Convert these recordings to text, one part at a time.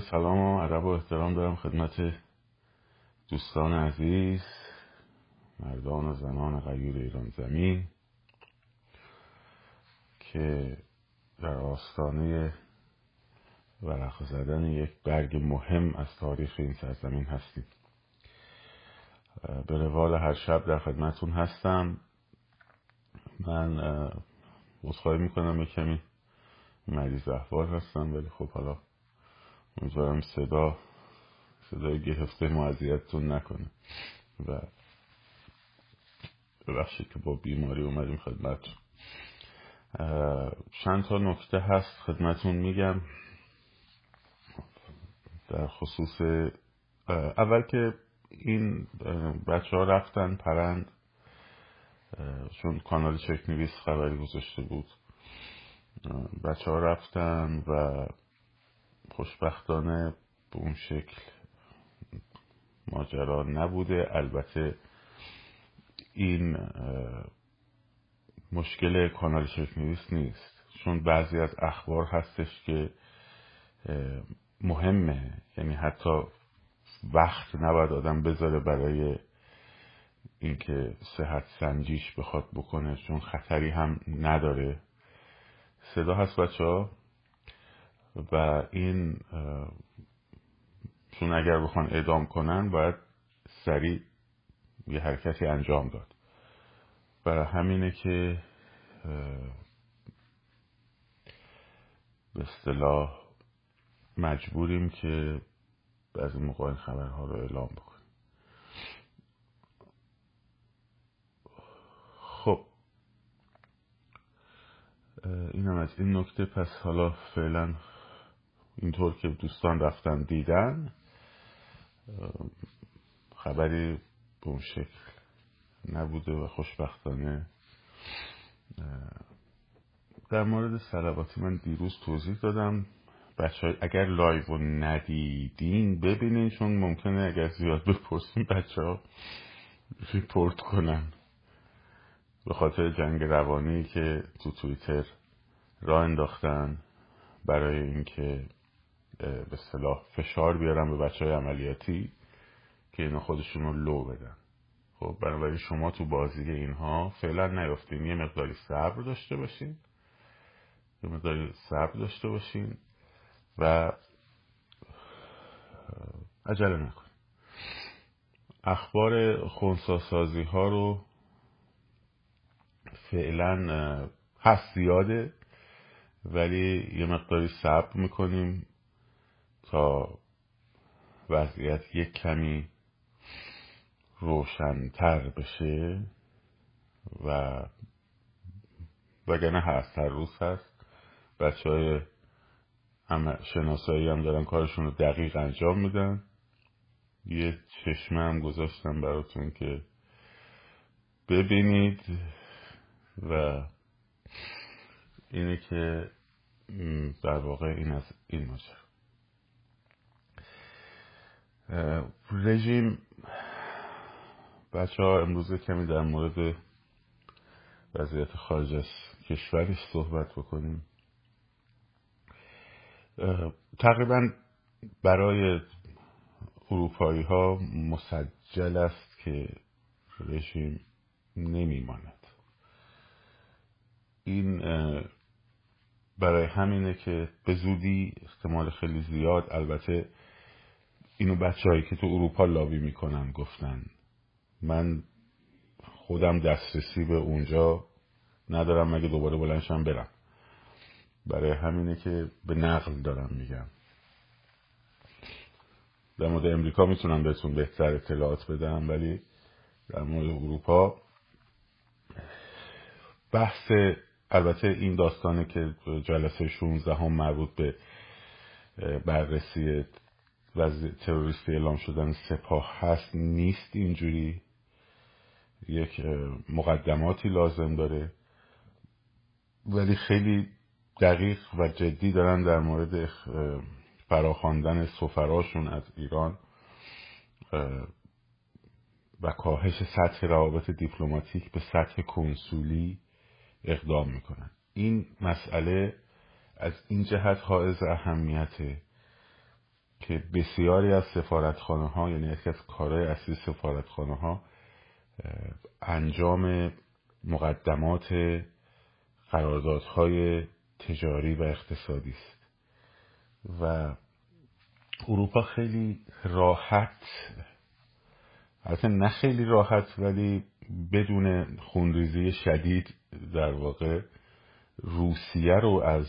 سلام و ادب و احترام دارم خدمت دوستان عزیز مردان و زنان غیور ایران زمین که در آستانه ورق زدن یک برگ مهم از تاریخ این سرزمین هستیم. به روال هر شب در خدمتون هستم. من عذرخواهی می‌کنم یه کمی مریض احوال هستم ولی خب حالا امیدوارم صدا صدای گرفته معذیتتون نکنه. و ببخشید که با بیماری اومدیم خدمت چند تا نکته هست خدمتون میگم. در خصوص اول که این بچه ها رفتن پرند چون کانال چک نویس خبری گذاشته بود. بچه ها رفتن و خوشبختانه به اون شکل ماجرا نبوده. البته این مشکل کانال چک نویس نیست. چون بعضی از اخبار هستش که مهمه. یعنی حتی وقت نباید آدم بذاره برای اینکه صحت سنجیش بخواد بکنه چون خطری هم نداره. صدا هست بچه ها و این چون اگر بخوان اعدام کنن باید سریع یه حرکتی انجام داد. برای همینه که به اصطلاح مجبوریم که از این موقع این خبرها رو اعلام بکنیم. خب. اینم از این نکته. پس حالا فعلا اینطور که دوستان رفتن دیدن خبری به اون شکل نبوده و خوشبختانه در مورد سلواتی من دیروز توضیح دادم. بچه ها اگر live رو ندیدین ببینین چون ممکنه اگر زیاد بپرسین بچه ها report کنن. به خاطر جنگ روانی که تو توییتر راه انداختن برای اینکه به اصطلاح فشار بیارن به بچه های عملیاتی که اینا خودشون رو لو بدن. خب بنابراین شما تو بازی اینها فعلا نیافتین. یه مقداری صبر داشته باشین. یه مقداری صبر داشته باشین و عجله نکن اخبار خونساسازی ها رو فعلا هست زیاده ولی یه مقداری صبر می‌کنیم. تا وضعیت یک کمی روشنتر بشه و وگرنه هست هر روز هست. بچه های شناسایی هم دارن کارشون رو دقیق انجام میدن. یه چشمه هم گذاشتم براتون که ببینید و اینه که در واقع این از این ماجرا. رژیم بچه ها امروز کمی در مورد وضعیت خارج از کشورش صحبت بکنیم. تقریبا برای اروپایی ها مسجل است که رژیم نمیماند. این برای همینه که به زودی احتمال خیلی زیاد البته اینو بچه هایی که تو اروپا لابی می‌کنن گفتن. من خودم دسترسی به اونجا ندارم مگه دوباره بلنشم برم؟ برای همینه که به نقل دارم میگم. در مورد امریکا می‌تونم بهتون بهتر اطلاعات بدم ولی در مورد اروپا بحث البته این داستانه که جلسه 16 هم مربوط به بررسی وضع تروریستی اعلام شدن سپاه هست نیست اینجوری. یک مقدماتی لازم داره. ولی خیلی دقیق و جدی دارن در مورد فراخواندن سفراشون از ایران و کاهش سطح روابط دیپلماتیک به سطح کنسولی اقدام می‌کنن. این مسئله از این جهت حائز اهمیته. که بسیاری از سفارتخانه ها یعنی یکی از کارهای اصلی سفارتخانه ها انجام مقدمات قراردادهای تجاری و اقتصادی است. و اروپا خیلی راحت البته نه خیلی راحت ولی بدون خونریزی شدید در واقع روسیه رو از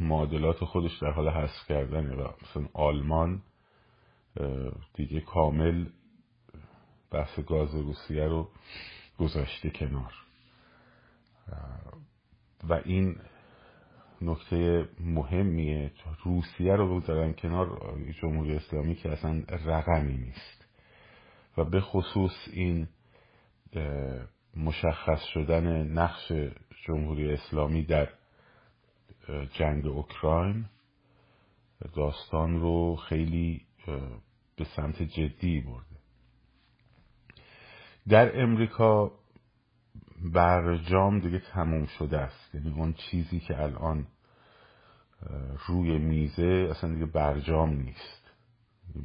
معادلات خودش در حال حذف کردن و مثلا آلمان دیگه کامل بحث گاز روسیه رو گذاشته کنار. و این نکته مهمیه روسیه رو بگذارن کنار جمهوری اسلامی که اصلا رقمی نیست. و به خصوص این مشخص شدن نقش جمهوری اسلامی در جنگ اوکراین. داستان رو خیلی به سمت جدی برده. در امریکا برجام دیگه تموم شده است. یعنی اون چیزی که الان روی میزه اصلا دیگه برجام نیست.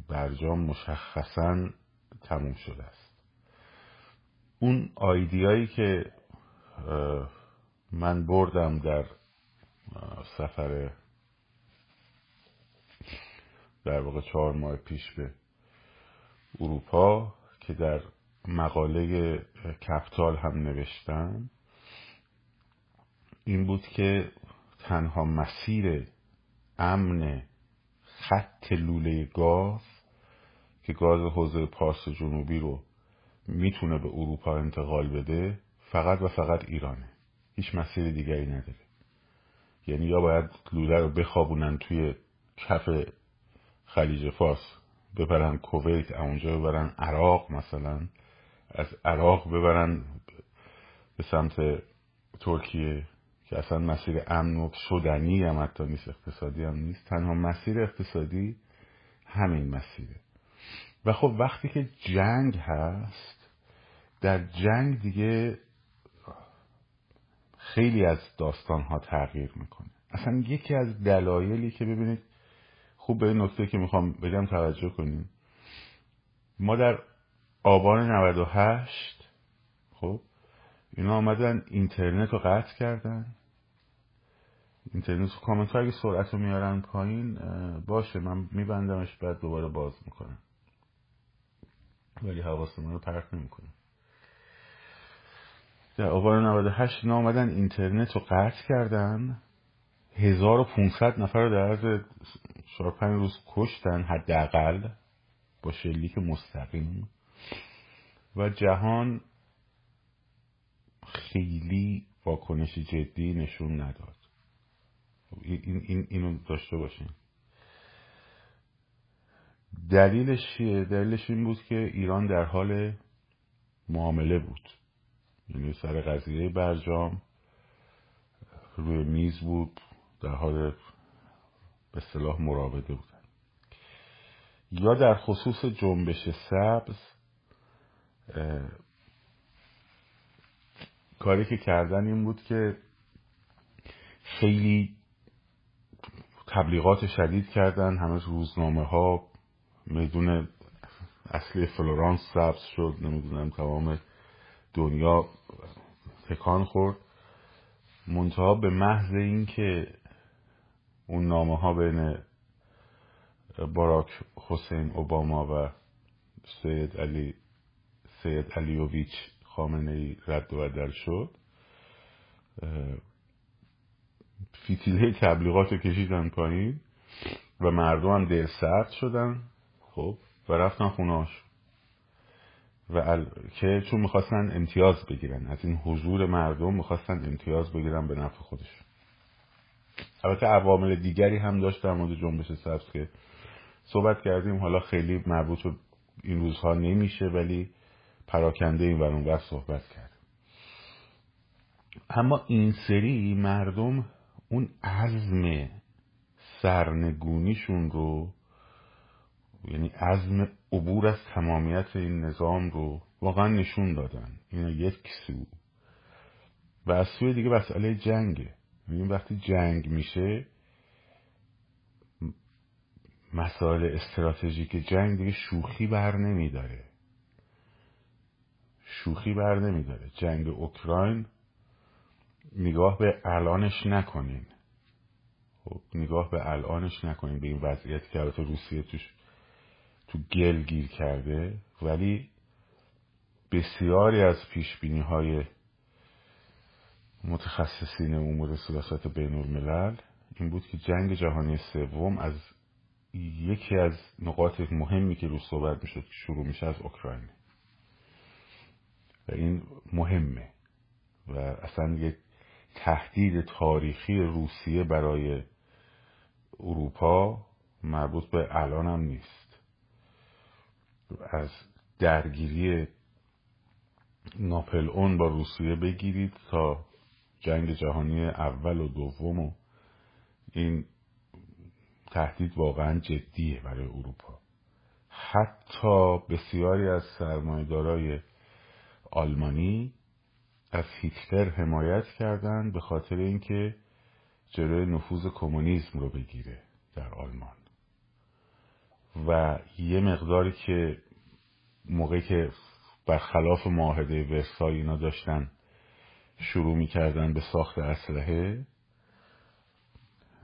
برجام مشخصا تموم شده است. اون آیدیایی که من بردم در سفر در واقع چهار ماه پیش به اروپا که در مقاله کپتال هم نوشتم این بود که تنها مسیر امن خط لوله گاز که گاز حوزه پارس جنوبی رو می‌تونه به اروپا انتقال بده فقط و فقط ایرانه. هیچ مسیر دیگری نداره. یعنی یا باید لوله رو بخوابونن توی کف خلیج فارس ببرن کویت اونجا ببرن عراق مثلا. از عراق ببرن به سمت ترکیه که اصلا مسیر امن و شدنی هم حتی نیست اقتصادی هم نیست. تنها مسیر اقتصادی همین مسیره. و خب وقتی که جنگ هست در جنگ دیگه خیلی از داستان ها تغییر می‌کنه. اصلا یکی از دلایلی که ببینید خوب به نکته که می‌خوام بگم توجه کنیم. ما در آبان 98 خب اینا آمدن اینترنت رو قطع کردن. اینترنت کامنت اگه سرعت رو میارن پایین باشه من میبندمش بعد دوباره باز می‌کنم. ولی حواستمون رو پرت نمی‌کنم در آبان 98 اینا آمدن اینترنت رو قطع کردن. 1500 نفر رو در عرض 4 5 روز کشتن حداقل با شلیک مستقیم. و جهان خیلی واکنش جدی نشون نداد. این, این اینو داشته باشین. دلیلش چیه؟ دلیلش این بود که ایران در حال معامله بود. یعنی سر قضیه برجام روی میز بود در حال به صلاح مراوده بودن. یا در خصوص جنبش سبز کاری که کردن این بود که خیلی تبلیغات شدید کردن همه روزنامه ها میدون اصلی فلورانس سبز شد نمی‌دونم تمام دنیا تکان خورد. منتها به محض اینکه اون نامه ها بین باراک حسین اوباما و سید علی سید علیوویچ خامنه ای رد و بدل شد فیتیله تبلیغات رو کشیدن پایین و مردم هم دل سرد شدن. خب و رفتن خوناش و ال... که چون می‌خواستن امتیاز بگیرن. از این حضور مردم می‌خواستن امتیاز بگیرن به نفع خودش البته عوامل دیگری هم داشت در مورد جنبش سبز که صحبت کردیم. حالا خیلی مربوط به این روزها نمیشه ولی پراکنده این ور صحبت کرد اما این سری مردم اون عزم سرنگونیشون رو یعنی عزم عبور از تمامیت این نظام رو واقعا نشون دادن. این یک سو. و از سوی دیگه مسئله جنگه. این یعنی وقتی جنگ میشه مسائل استراتژیک جنگ دیگه شوخی بر نمیداره. شوخی بر نمیداره. جنگ اوکراین نگاه به الانش نکنین. خب نگاه به الانش نکنین به این وضعیتی که البته روسیه توش تو گل گیر کرده ولی بسیاری از پیش بینی های متخصصین امور سیاست بین الملل این بود که جنگ جهانی سوم از یکی از نقاط مهمی که رو صحبت می‌شد که شروع میشه از اوکراین. و این مهمه و اصلا یک تهدید تاریخی روسیه برای اروپا مربوط به الان هم نیست. از درگیری ناپل اون با روسیه بگیرید تا جنگ جهانی اول و دوم و این تهدید واقعا جدیه برای اروپا. حتی بسیاری از سرمایهدارای آلمانی از هیتلر حمایت کردند به خاطر اینکه جلوی نفوذ کمونیسم رو بگیره در آلمان. و یه مقداری که موقعی که برخلاف معاهده ورسای اینا داشتن شروع می‌کردن به ساخت اسلحه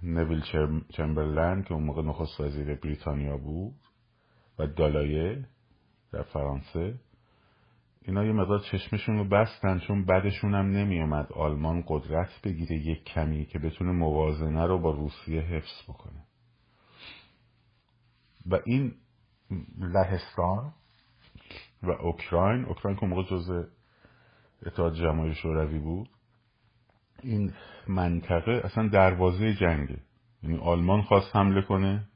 نویل چمبرلند که اون موقع نخست وزیر بریتانیا بود و دالایه در فرانسه اینا یه مقدار چشمشون رو بستن چون بعدشون هم نمیومد آلمان قدرت بگیره یک کمی که بتونه موازنه رو با روسیه حفظ بکنه. و این لهستان و اوکراین اوکراین که موقع جزء اتحاد جماهیر شوروی بود این منطقه اصلا دروازه جنگه. یعنی آلمان خواست حمله کنه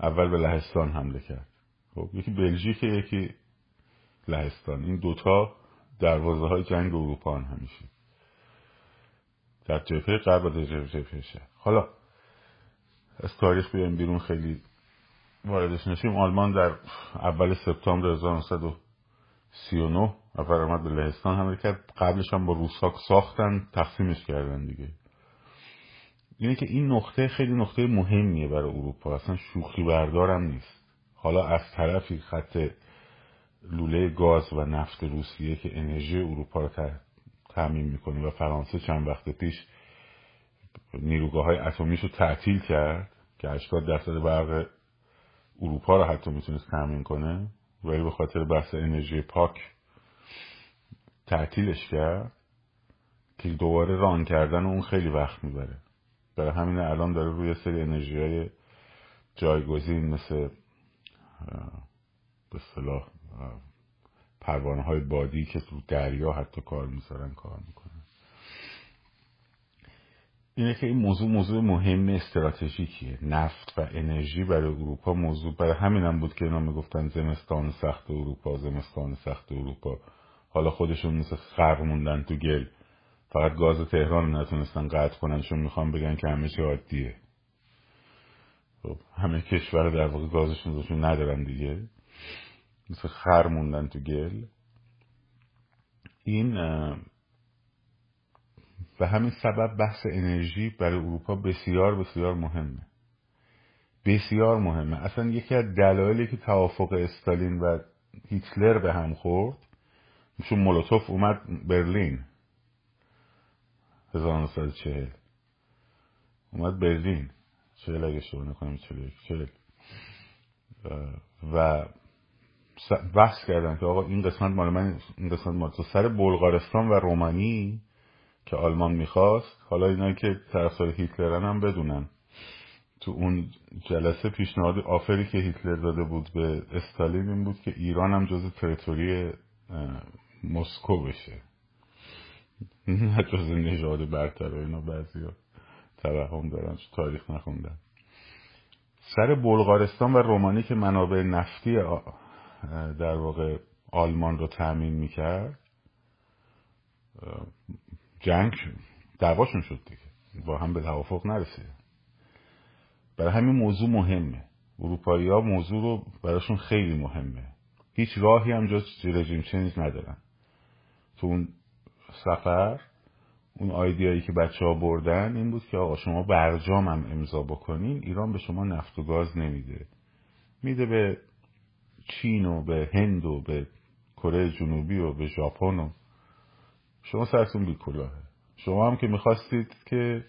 اول به لهستان حمله کرد. خب یکی بلژیک یکی لهستان. این دوتا دروازه های جنگ اروپا همیشه. در جبهه غرب در جبهه شهر حالا از تاریخ بیایم بیرون خیلی واردش نشیم آلمان در اول سپتامبر 1939 اول آمد به لهستان حمله کرد. قبلش هم با روساک ساختن تقسیمش کردن دیگه. اینه که این نقطه خیلی نقطه مهمیه برای اروپا. اصلا شوخی بردارم نیست. حالا از طرفی خط لوله گاز و نفت روسیه که انرژی اروپا رو تعمین می‌کنه و فرانسه چند وقت پیش نیروگاه های اتمیش رو تعطیل کرد که 80 درصد برق اروپا رو حتی می‌تونست تامین کنه ولی به خاطر بحث انرژی پاک تعطیلش کرد که دوباره ران کردن اون خیلی وقت می‌بره. برای همین الان داره روی سری انرژی های جایگزین مثل به صلاح پروانه های بادی که تو دریا حتی کار می‌ذارن کار می‌کنن. اینه که این موضوع موضوع مهم استراتژیکیه. نفت و انرژی برای اروپا موضوع برای همین هم بود که اینا می‌گفتن زمستان سخت اروپا زمستان سخت اروپا. حالا خودشون مثل خر موندن تو گل. فقط گاز تهران نتونستن قطع کنن چون می‌خوان بگن که همه چی عادیه. خب همه کشور در واقع گازشون ندارن دیگه. مثل خر موندن تو گل. این به همین سبب بحث انرژی برای اروپا بسیار بسیار مهمه. بسیار مهمه. اصلا یکی از دلایلی که توافق استالین و هیتلر به هم خورد چون مولوتوف اومد برلین. 1940 اومد برلین. چهل اگه شما نکنم چهل و بحث کردن که آقا این قسمت مال من این قسمت مال تو. سر بلغارستان و رومانی که آلمان می‌خواست حالا اینا که طرفدار هیتلرن هم بدونن. تو اون جلسه پیشنهاد آفری که هیتلر داده بود به استالین این بود که ایران هم جز تریتوری مسکو بشه. نه جز نژاد برتر اینا بعضی توهم دارن تاریخ نخوندن. سر بلغارستان و رومانی که منابع نفتی در واقع آلمان رو تأمین می‌کرد جنگ دعواشون شد دیگه. با هم به توافق نرسید برای همین موضوع مهمه. اروپایی ها موضوع رو براشون خیلی مهمه. هیچ راهی هم جز رژیم چنج ندارن. تو اون سفر اون آیدیایی که بچه ها بردن این بود که آقا شما برجام هم امضا بکنین ایران به شما نفت و گاز نمیده. میده به چین و به هند و به کره جنوبی و به ژاپن و شما سرتون بی کلاهه. شما هم که می‌خواستید که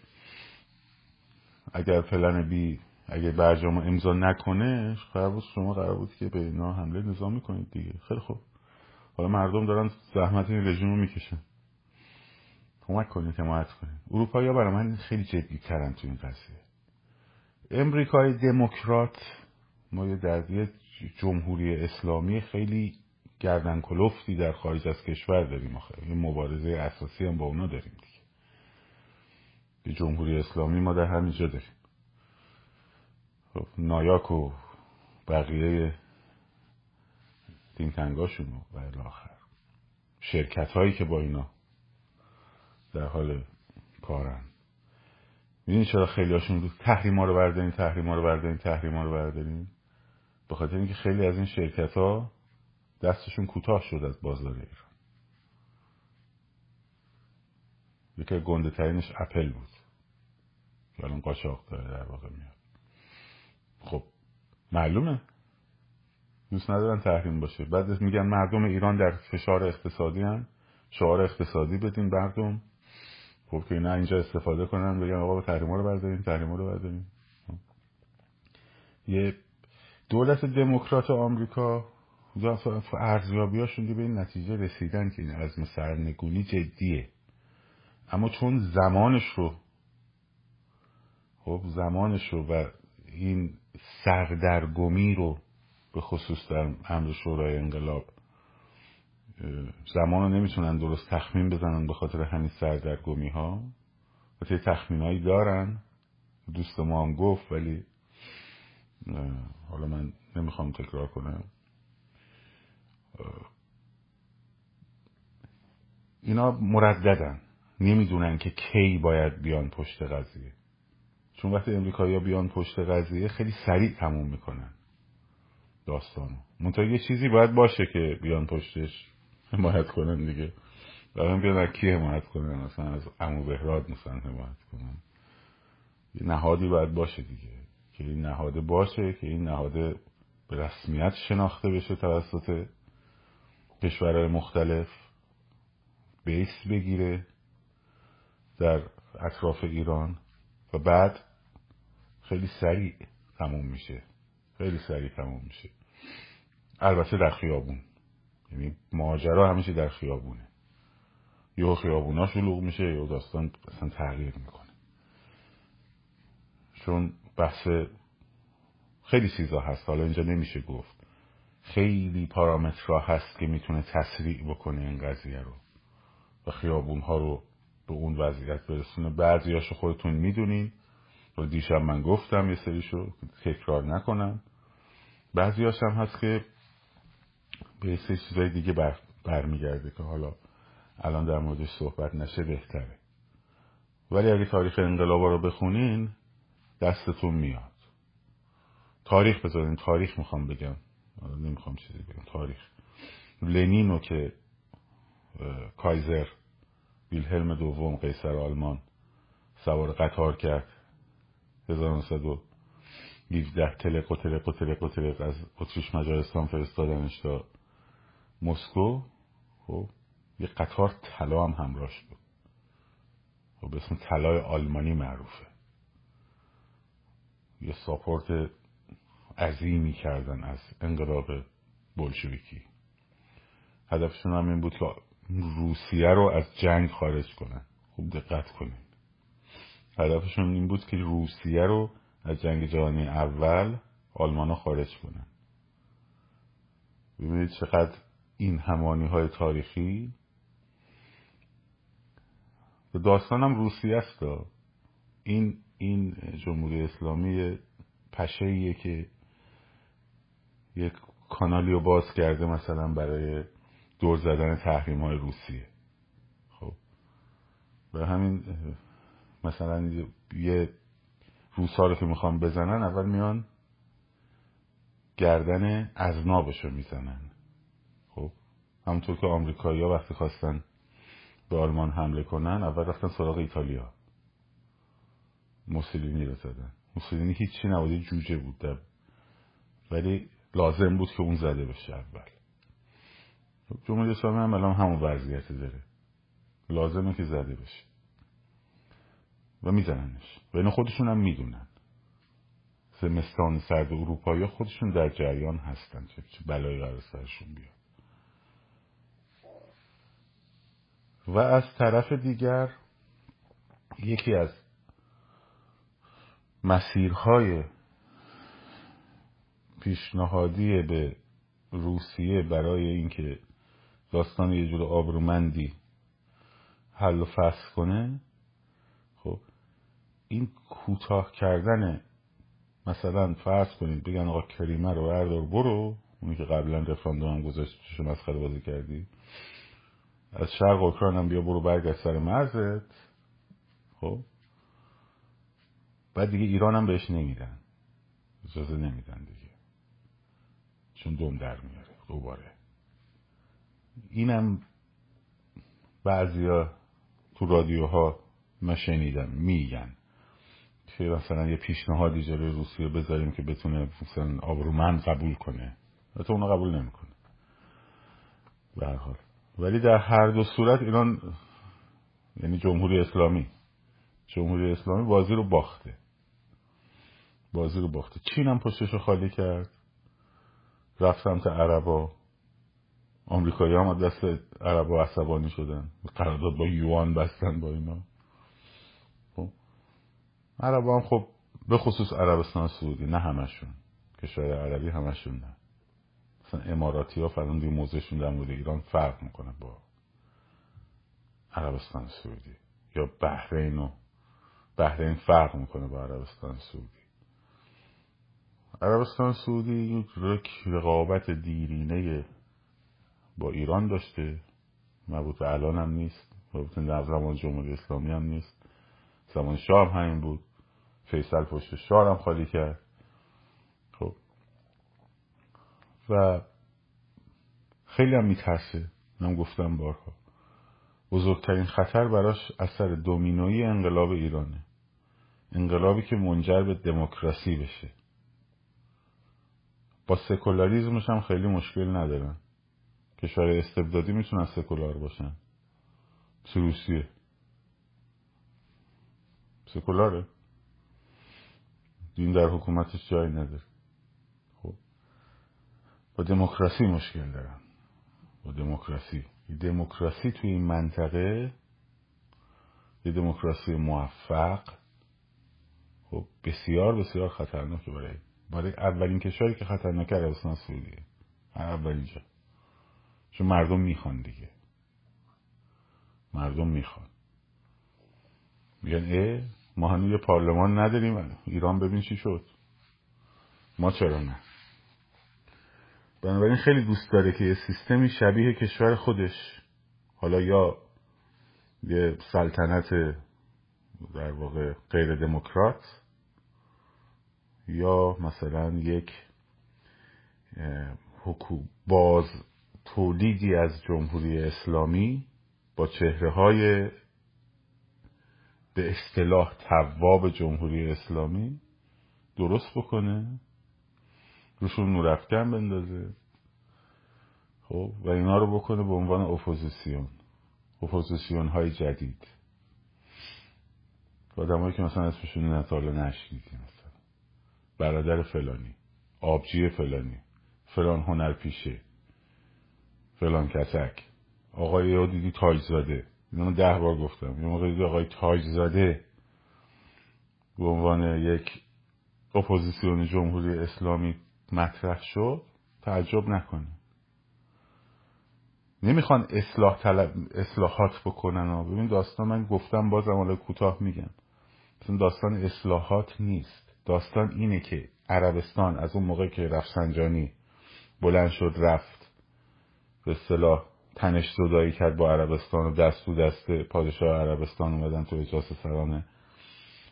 اگر پلن بی اگر برجام امضا نکنه قرار شما قرار بود که به اینا حمله نظامی کنید دیگه. خیلی خوب. حالا مردم دارن زحمت این رژیم رو می‌کشن. کمک کنید حمایت کنید. اروپایی ها برای من خیلی جدی ترن تو این قضیه. امریکای دموکرات ما یه دردی جمهوری اسلامی خیلی گردن کلفتی در خارج از کشور داریم آخه. یه مبارزه اساسی هم با اونا داریم دیگه. یه جمهوری اسلامی ما در همینجا داریم. خب نایاک و بقیه دینتنگاشون و الاخر شرکت هایی که با اینا در حال کارن. می‌دونی چرا خیلی هاشون رو تحریما رو بردارین تحریما رو بردارین تحریما رو بردارین؟ به خاطر اینکه خیلی از این شرکت ها دستشون کوتاه شد از بازار ایران. یکی گنده ترینش اپل بود. که الان قاچاق داره در واقع میاد. خب معلومه. دوست ندارن تحریم باشه. بعد میگن مردم ایران در فشار اقتصادی هن. شعار اقتصادی بدین مردم. خب که اینا اینجا استفاده کنن بگن آقا تحریما رو بردارین تحریما رو بردارین. یه دولت دموکرات آمریکا ارزیابی هاشون به این نتیجه رسیدن که این عزم سرنگونی جدیه. اما چون زمانش رو خب زمانش رو و این سردرگمی رو به خصوص در امر شورای انقلاب زمان رو نمی‌تونن درست تخمین بزنن به خاطر همین سردرگمی ها و تخمین هایی دارن. دوست ما هم گفت ولی حالا من نمی‌خوام تکرار کنم. اینا مرددن. نمی‌دونن که کی باید بیان پشت قضیه. چون وقتی امریکایی بیان پشت قضیه خیلی سریع تموم می‌کنن داستانو. منتها یه چیزی باید باشه که بیان پشتش حمایت کنن دیگه. بعدم بیان از کی حمایت کنن مثلا از امو بهراد مثلا حمایت کنن. یه نهادی باید باشه دیگه. که این نهاده باشه که این نهاده به رسمیت شناخته بشه توسط کشورهای مختلف بیس بگیره در اطراف ایران و بعد خیلی سریع تموم میشه. خیلی سریع تموم میشه. البته در خیابون. یعنی ماجرا همیشه در خیابونه. یا خیابونا شلوغ میشه یا داستان اصلا تغییر می‌کنه. چون بحث خیلی چیزا هست. حالا اینجا نمیشه گفت. خیلی پارامترها هست که می‌تونه تسریع بکنه این قضیه رو و خیابون ها رو به اون وضعیت برسونه. بعضی هاشو خودتون می‌دونین. و دیشب من گفتم یه سریشو تکرار نکنم. بعضی هم هست که به سه چیزای دیگه بر برمیگرده که حالا الان در موردش صحبت نشه بهتره. ولی اگه تاریخ انقلابا رو بخونین دستتون میاد. تاریخ بذارین تاریخ می‌خوام بگم. نمی‌خوام چیزی بگم. تاریخ. لنینو که کایزر ویلهلم دوم قیصر آلمان سوار قطار کرد. 1917 تلق و تلق و تلق و تلق از اتریش مجارستان فرستادنش تا مسکو. خب یه قطار طلا هم همراهش بود. خب به اسم طلای آلمانی معروفه. یه ساپورت عظیمی کردن از انقلاب بلشویکی. هدفشون هم این بود که روسیه رو از جنگ خارج کنن. خوب دقت کنید. هدفشون این بود که روسیه رو از جنگ جهانی اول آلمان ها خارج کنن. ببینید چقدر این همانی های تاریخی. به داستانم روسیه است. این این جمهوری اسلامی پشه که یک کانالی رو باز کرده مثلا برای دور زدن تحریم های روسیه. خب. به همین مثلا یه روسا رو که می‌خوام بزنن اول میان گردن ازنابش رو می‌زنن. خب. همونطور که آمریکایی ها وقتی خواستن به آلمان حمله کنن اول رفتن سراغ ایتالیا. موسولینی رو زدن. موسولینی هیچی نبود جوجه بود. ولی لازم بود که اون زده بشه اول. جمهوری اسلامی هم الان همون وضعیت داره. لازمه که زده بشه و میزننش. و اینو خودشون هم می‌دونن. زمستان سرد اروپایی خودشون در جریان هستن. چه بلایی قرار سرشون بیاد. و از طرف دیگر یکی از مسیرهای پیشنهادی به روسیه برای اینکه داستان یه جور آبرومندی حل و فصل کنه خب این کوتاه کردن مثلا فرض کنید بگن آقا کریمه رو بردار برو اونی که قبلا رفراندوم هم گذاشت چشم مسخره بازی کردی. از شرق اوکراین هم بیا برو برگرد سر مرزت. خب؟ بعد دیگه ایران هم بهش نمیدن. اجازه نمیدن دیگه. چون دوم در میاره دوباره. اینم بعضیا تو رادیوها من شنیدم میگن. که مثلا یه پیشنهادی جلوی روسیه بذاریم که بتونه مثلا آبرومند قبول کنه. تو اونو قبول نمی‌کنه به هر حال. ولی در هر دو صورت ایران یعنی جمهوری اسلامی. جمهوری اسلامی بازی رو باخته. بازی رو باخته. چین هم پشتش رو خالی کرد. رفت سمت عربا. آمریکایی هم دست عربا عصبانی شدن. قرارداد با یوان بستن با اینا. خب. عربا هم خب به خصوص عربستان سعودی نه همشون. کشور عربی همشون نه. مثلا اماراتی ها فرون دیگه موضعشون در مورد ایران فرق می‌کنه با عربستان سعودی. یا بحرین و بحرین فرق می‌کنه با عربستان سعودی. عربستان سعودی یک رقابت دیرینه با ایران داشته. مربوط الان هم نیست. مربوط در زمان جمهوری اسلامی هم نیست. زمان شاه همین بود. فیصل پشت شاه هم خالی کرد. خب. و خیلی هم میترسه. من گفتم بارها. بزرگترین خطر براش اثر دومینویی انقلاب ایرانه. انقلابی که منجر به دموکراسی بشه. با سکولاریزمش هم خیلی مشکل ندارن کشور استبدادی می‌تونن سکولار باشن. چه روسیه. سکولاره. دین در حکومتش جایی نداره. خب. با دموکراسی مشکل دارن. با دموکراسی. دموکراسی توی این منطقه یه دموکراسی موفق خب بسیار بسیار خطرناکه برای برای اولین کشوری که خطرناک عربستان سعودیه. اولین جا چون مردم می‌خوان دیگه. مردم می‌خوان. میگن اه ما هنوز یه پارلمان نداریم. ایران ببین چی شد. ما چرا نه؟ بنابراین خیلی دوست داره که یه سیستمی شبیه کشور خودش حالا یا یه سلطنت در واقع غیر دموکرات یا مثلا یک حکومت باز تولیدی از جمهوری اسلامی با چهره های به اصطلاح تواب جمهوری اسلامی درست بکنه روشون نورافکن بندازه. خب و اینا رو بکنه به عنوان اپوزیسیون اپوزیسیون های جدید. آدمایی که مثلا اسمشون تا حالا نشنیدیم. برادر فلانی آبجی فلانی فلان هنرپیشه فلان کتک. آقای یا دیدی تاج زاده اینو ده بار گفتم. یه موقع دیدی آقای تاج زاده به عنوان یک اپوزیسیون جمهوری اسلامی مطرح شد تعجب نکنه. نمی‌خوان اصلاح طلب اصلاحات بکنن ببین داستان من گفتم بازم حالا کوتاه میگم. مثلا داستان اصلاحات نیست. داستان اینه که عربستان از اون موقع که رفسنجانی بلند شد رفت. به اصطلاح تنش زدایی کرد با عربستان و دست تو دست پادشاه عربستان اومدن تو اجاز سران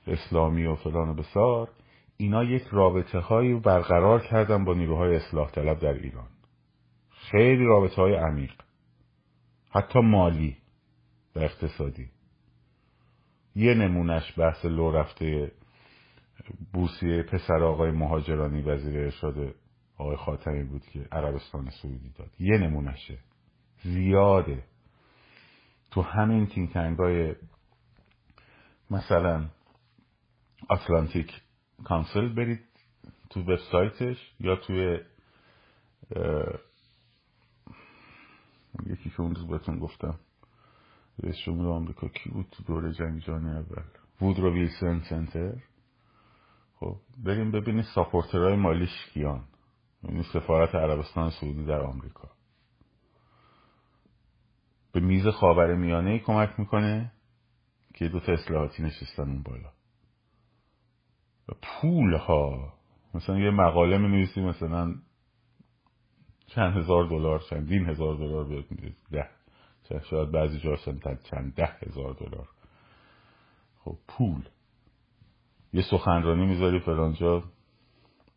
اسلامی و فلان و بسار. اینا یک رابطه هایی برقرار کردن با نیروهای اصلاح طلب در ایران. خیلی رابطه های عمیق. حتی مالی و اقتصادی. یه نمونش بحث لو رفته بورسیه پسر آقای مهاجرانی وزیر ارشاد آقای خاتمی بود که عربستان سعودی داد. یه نمونشه زیاده. تو همین تینکنگای مثلا اتلانتیک کانسل برید تو وبسایتش یا توی یکی که اون روز بهتون گفتم رئیس جمهور آمریکا کی بود تو دور جنگ جهانی اول؟ وودرو ویلسن سنتر. خب بریم ببینید ساپورترهای مالیش کیان. یعنی سفارت عربستان سعودی در آمریکا. به میز خاور میانه ای کمک می‌کنه که دو تا اصلاحاتی نشستن اون بالا. پول ها مثلا یه مقاله می نویسی مثلا چند هزار دلار چندین هزار دلار بهت ده. شاید بعضی جا چند ده هزار دلار. خب پول. یه سخنرانی می‌ذاری فلانجا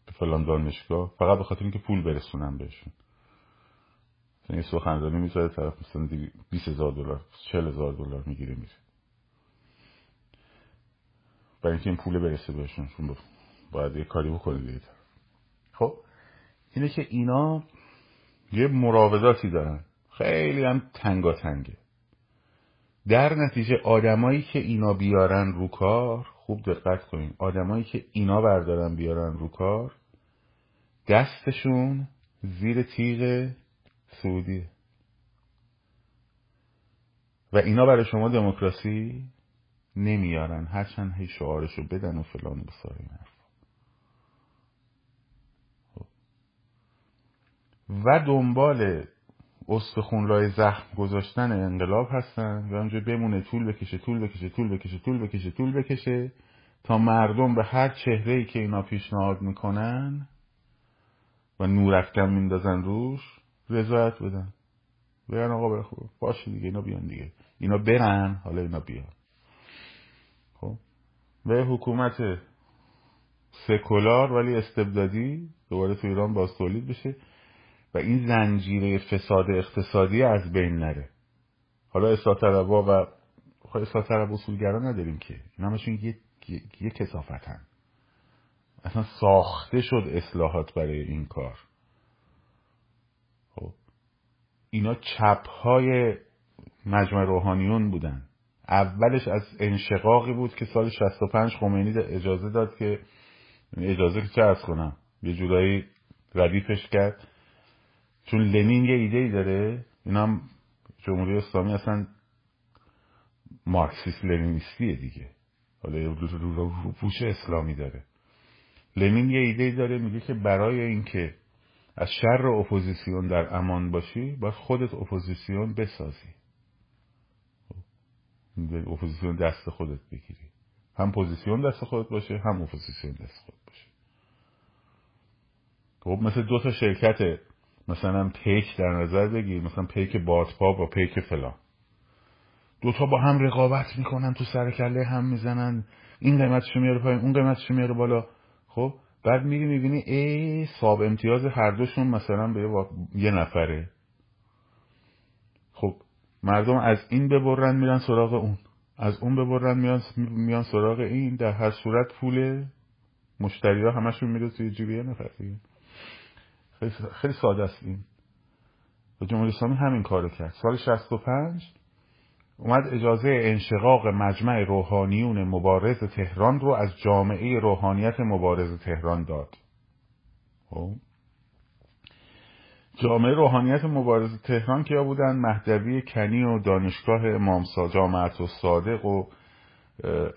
به فلان دانشگاه فقط به خاطر اینکه پول برسونم بهشون. مثلا یه سخنرانی می‌ذاره طرف مثلا بیس هزار دلار چل هزار دلار می‌گیره میره. برای اینکه این پول برسه بهشون چون باید یه کاری بکنه دیگه خب؟ اینه که اینا یه مراوداتی دارن. خیلی هم تنگا تنگه در نتیجه آدمایی که اینا بیارن رو کار خوب دقت کنین. آدمایی که اینا بردارن بیارن رو کار دستشون زیر تیغ سعودیه. و اینا برای شما دموکراسی نمیارن. هرچند هی شعارشو بدن و فلان و بسار این خب. و دنبال استخونلای زخم گذاشتن انقلاب هستن و اونجا بمونه طول بکشه طول بکشه طول بکشه طول بکشه طول بکشه تا مردم به هر چهره ای که اینا پیشنهاد می‌کنن و نورافکن میندازن روش رضایت بدن. بگن آقا بخور باشه دیگه اینا بیان دیگه. اینا برن حالا اینا بیان. خب؟ و حکومت سکولار ولی استبدادی دوباره تو ایران باز تولید بشه. و این زنجیره فساد اقتصادی از بین نره. حالا اصلاح و خب اصلاح طلب اصولگرا نداریم که. این همشون یه, یه کسافتن اصلا ساخته شد اصلاحات برای این کار. خب. اینا چپ های مجمع روحانیون بودن. اولش از انشقاقی بود که سال 65 خمینی اجازه داد که اجازه که چه از کنم؟ یه جورایی ردیفش کرد. چون لنین یه ایده ای داره این هم جمهوری اسلامی اصلا مارکسیست لنینیستیه دیگه. حالا رو پوش اسلامی داره. لنین یه ایده داره میگه که برای اینکه از شر اپوزیسیون در امان باشی باید خودت اپوزیسیون بسازی. اپوزیسیون دست خودت بگیری. هم پوزیسیون دست خودت باشه هم اپوزیسیون دست خودت باشه. خب مثل دو تا شرکت مثلا پیک در نظر بگیر مثلا پیک بادپا با پیک فلان. دوتا با هم رقابت می‌کنن تو سر کله هم می‌زنن. این قیمتشو میاره پایین اون قیمتشو میاره بالا. خب بعد میری می‌بینی ای صاب امتیاز هر دوشون مثلا به یه نفره. خب مردم از این ببرن میرن سراغ اون. از اون ببرن میان, میان سراغ این در هر صورت پول مشتری ها همشون میره توی جیبه یه نفر خیلی ساده است این. و جمهوری اسلامی همین کارو کرد. سال 65 اومد اجازه انشقاق مجمع روحانیون مبارز تهران رو از جامعه روحانیت مبارز تهران داد. خب؟ جامعه روحانیت مبارز تهران کیا بودن؟ مهدوی کنی و دانشگاه امام جامعت و صادق و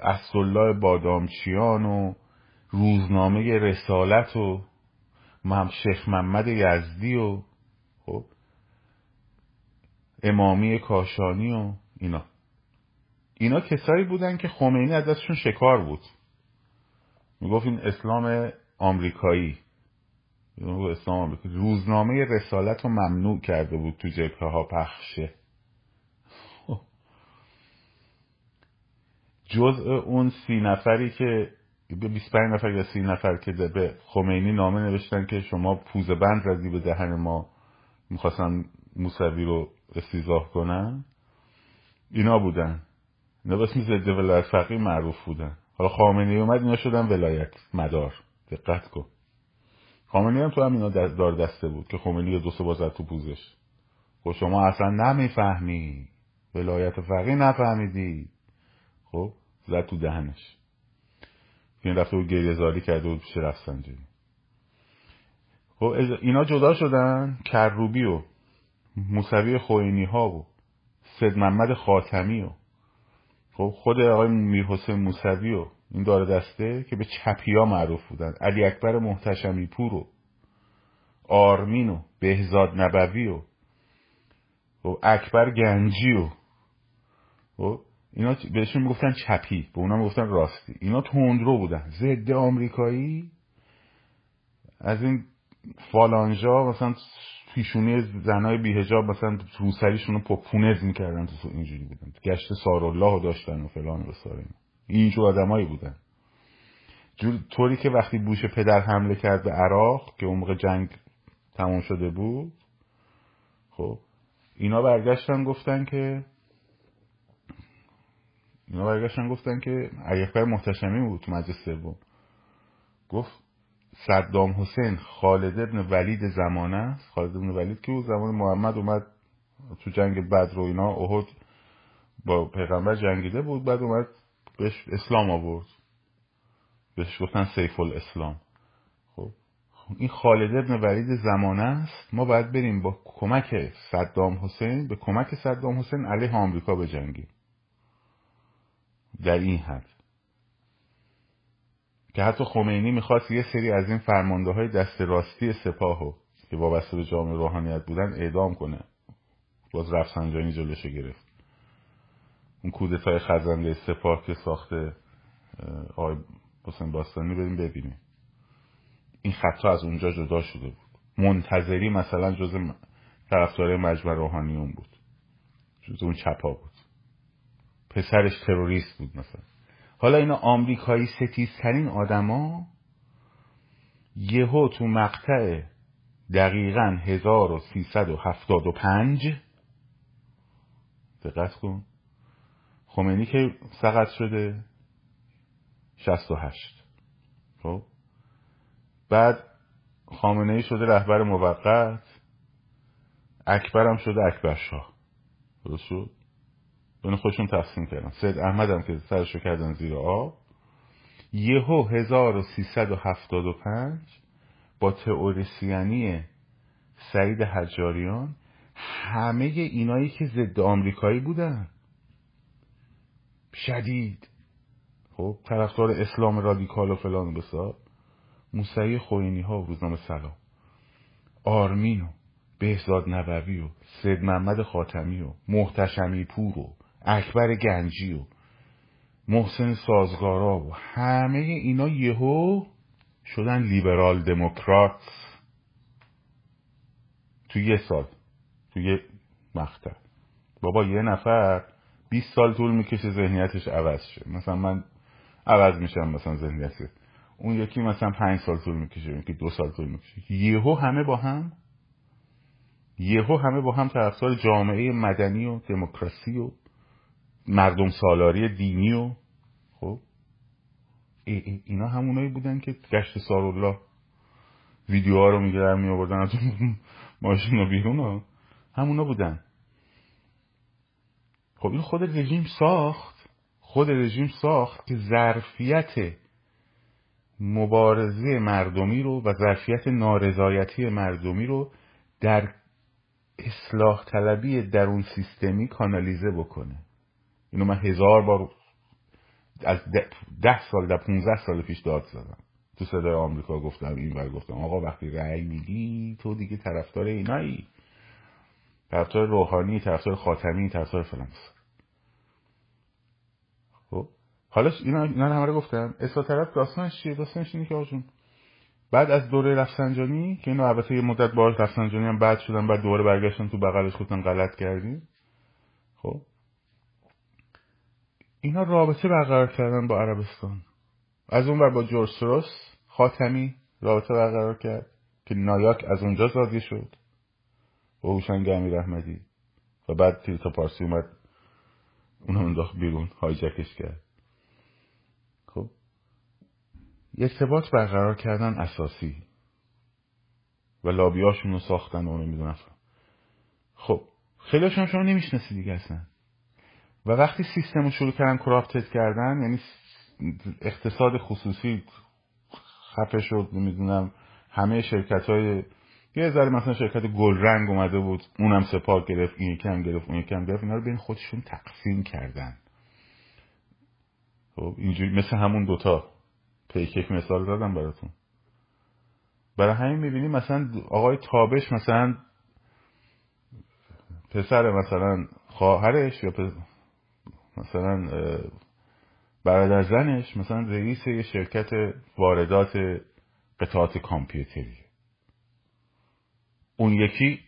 اسدالله بادامچیان و روزنامه رسالت و شیخ محمد یزدی و خب امامی کاشانی و اینا. اینا کسایی بودن که خمینی از دستشون شکار بود. می‌گفت این اسلام آمریکایی. اسلام آمریکایی روزنامه رسالت رو ممنوع کرده بود تو جبهه ها پخشه جزء اون سی نفری که به 25 نفر یا 30 نفر که به خمینی نامه نوشتن که شما پوزه بند رزی به دهن ما می‌خواستن موسوی رو استیزاه کنن اینا بودن. اینا باسم ضد ولایت فقیه معروف بودن. حالا خامنه اومد اینا شدن ولایت مدار. دقت کن. خامنه هم تو هم اینا دار دسته بود که خمینی دو سه بازد تو پوزش. خب شما اصلا نمی‌فهمی. ولایت فقیه نفهمیدی. خب زد تو دهنش. این رفته بود گریه زاری کرده بود پیش رفسنجانی. خب اینا جدا شدن کروبی و موسوی خوینی ها و سید محمد خاتمی و خب خود آقای میر حسین موسوی و این داره دسته که به چپیا معروف بودن. علی اکبر محتشمی پور و آرمین و بهزاد نبوی و خب اکبر گنجی و خب اینا بهشون می‌گفتن چپی به اونا می‌گفتن راستی. اینا تندرو بودن. ضد آمریکایی. از این فالانجا مثلا پیشونی زنای بیهجاب مثلا روسریشون رو پونز می‌کردن تو اینجوری بودن. گشت سارالله رو داشتن و فلان و بسار اینجور آدمایی بودن. طوری که وقتی بوش پدر حمله کرد به عراق که موقع جنگ تموم شده بود خب اینا برگشتن گفتن که اینا برگشتن گفتن که ایکبر محتشمی بود تو مجلس سوم. گفت صدام حسین خالد ابن ولید زمانه است. خالد ابن ولید که بود؟ زمان محمد اومد تو جنگ بدر و اینا احد با پیغمبر جنگیده بود بعد اومد بهش اسلام آورد. بهش گفتن سیف الاسلام. خب این خالد ابن ولید زمانه است. ما باید بریم با کمک صدام حسین به کمک صدام حسین علیه آمریکا بجنگیم. در این حد. که حتی خمینی می‌خواست یه سری از این فرمانده های دست راستی سپاهو که وابسته به جامعه روحانیت بودن اعدام کنه. باز رفسنجانی جلوشو گرفت. اون کودتای خزنده سپاه که ساخته آقای حسین باستانی بریم ببینیم. این خطا از اونجا جدا شده بود. منتظری مثلا جز طرفدار مجمع روحانیون بود. جز اون چپا بود. پسرش تروریست بود مثلا. حالا اینا آمریکایی ستیزترین آدما یهو تو مقطع دقیقا 1375 دقت کن. خمینی که سقط شده 68 خب. بعد خامنه ای شده رهبر موقت. اکبرم شده اکبر شاه درست شد؟ اون خودشون تقسیم کردن. سید احمد هم که سرشو کردن زیر آب. یهو 1375 با تئوریسیانی سعید حجاریان همه اینایی که ضد آمریکایی بودن. شدید. خب طرفدار اسلام رادیکال و فلان بسار موسعی خوینی ها و روزنامه سلام آرمین و بهزاد نبوی و سید محمد خاتمی و محتشمی پور و اکبر گنجی و محسن سازگارا و همه اینا یهو شدن لیبرال دموکرات. تو یه سال تو یه مقطع. بابا یه نفر 20 سال طول می‌کشه ذهنیتش عوض شه. مثلا من عوض میشم مثلا ذهنیت. اون یکی مثلا پنج سال طول می‌کشه یکی دو سال طول می‌کشه. یهو همه با هم یهو همه با هم طرفدار جامعه مدنی و دموکراسی و مردم سالاری دینی و خب؟ ای اینا همونایی بودن که گشت سارالله ویدیوها رو میگردن می آوردن از ماشین و بیرون ها. همونا بودن. خب این خود رژیم ساخت. خود رژیم ساخت که ظرفیت مبارزه مردمی رو و ظرفیت نارضایتی مردمی رو در اصلاح طلبی درون سیستمی کانالیزه بکنه. اینو من هزار بار از ده سال ده پونزه سال پیش داد زدم. تو صدای آمریکا گفتم این بر گفتم. آقا وقتی رأی میدی تو دیگه طرفدار اینایی. طرفدار روحانی طرفدار خاتمی طرفدار فلان. خب؟ حالا اینا اینا همه رو گفتم. اصلاح طرف داستانش چیه؟ داستانش اینه که آجون بعد از دوره رفسنجانی که اینو البته یه مدت باهاش رفسنجانی هم بعد شدن بعد دوباره برگشتن تو بغلش گفتن غلط کردیم خب؟ اینا رابطه برقرار کردن با عربستان. از اون بر با جورج سروس خاتمی رابطه برقرار کرد که نایاک از اونجا زاده شد. با هوشنگ امیر احمدی و بعد تیلتا پارسی اومد اونو انداخت بیرون هایجکش کرد. خب ارتباط برقرار کردن اساسی. و لابیاشون رو ساختن و نمی‌دونم خب خیلی هم شما نمی‌شناسی دیگه اصلا. و وقتی سیستم رو شروع کردن کرافتت کردن یعنی اقتصاد خصوصی خفه شد نمی‌دونم همه شرکت های یه ذره مثلا شرکت گل رنگ اومده بود اونم سپاه گرفت این یکم گرفت اون یکم گرفت اینا رو بین خودشون تقسیم کردن. خب اینجوری مثل همون دوتا پیکک مثال دادم براتون. برای همین می‌بینیم مثلا آقای تابش مثلا پسر مثلا خواهرش یا مثلا برادر زنش مثلا رئیس یه شرکت واردات قطعات کامپیوتری. اون یکی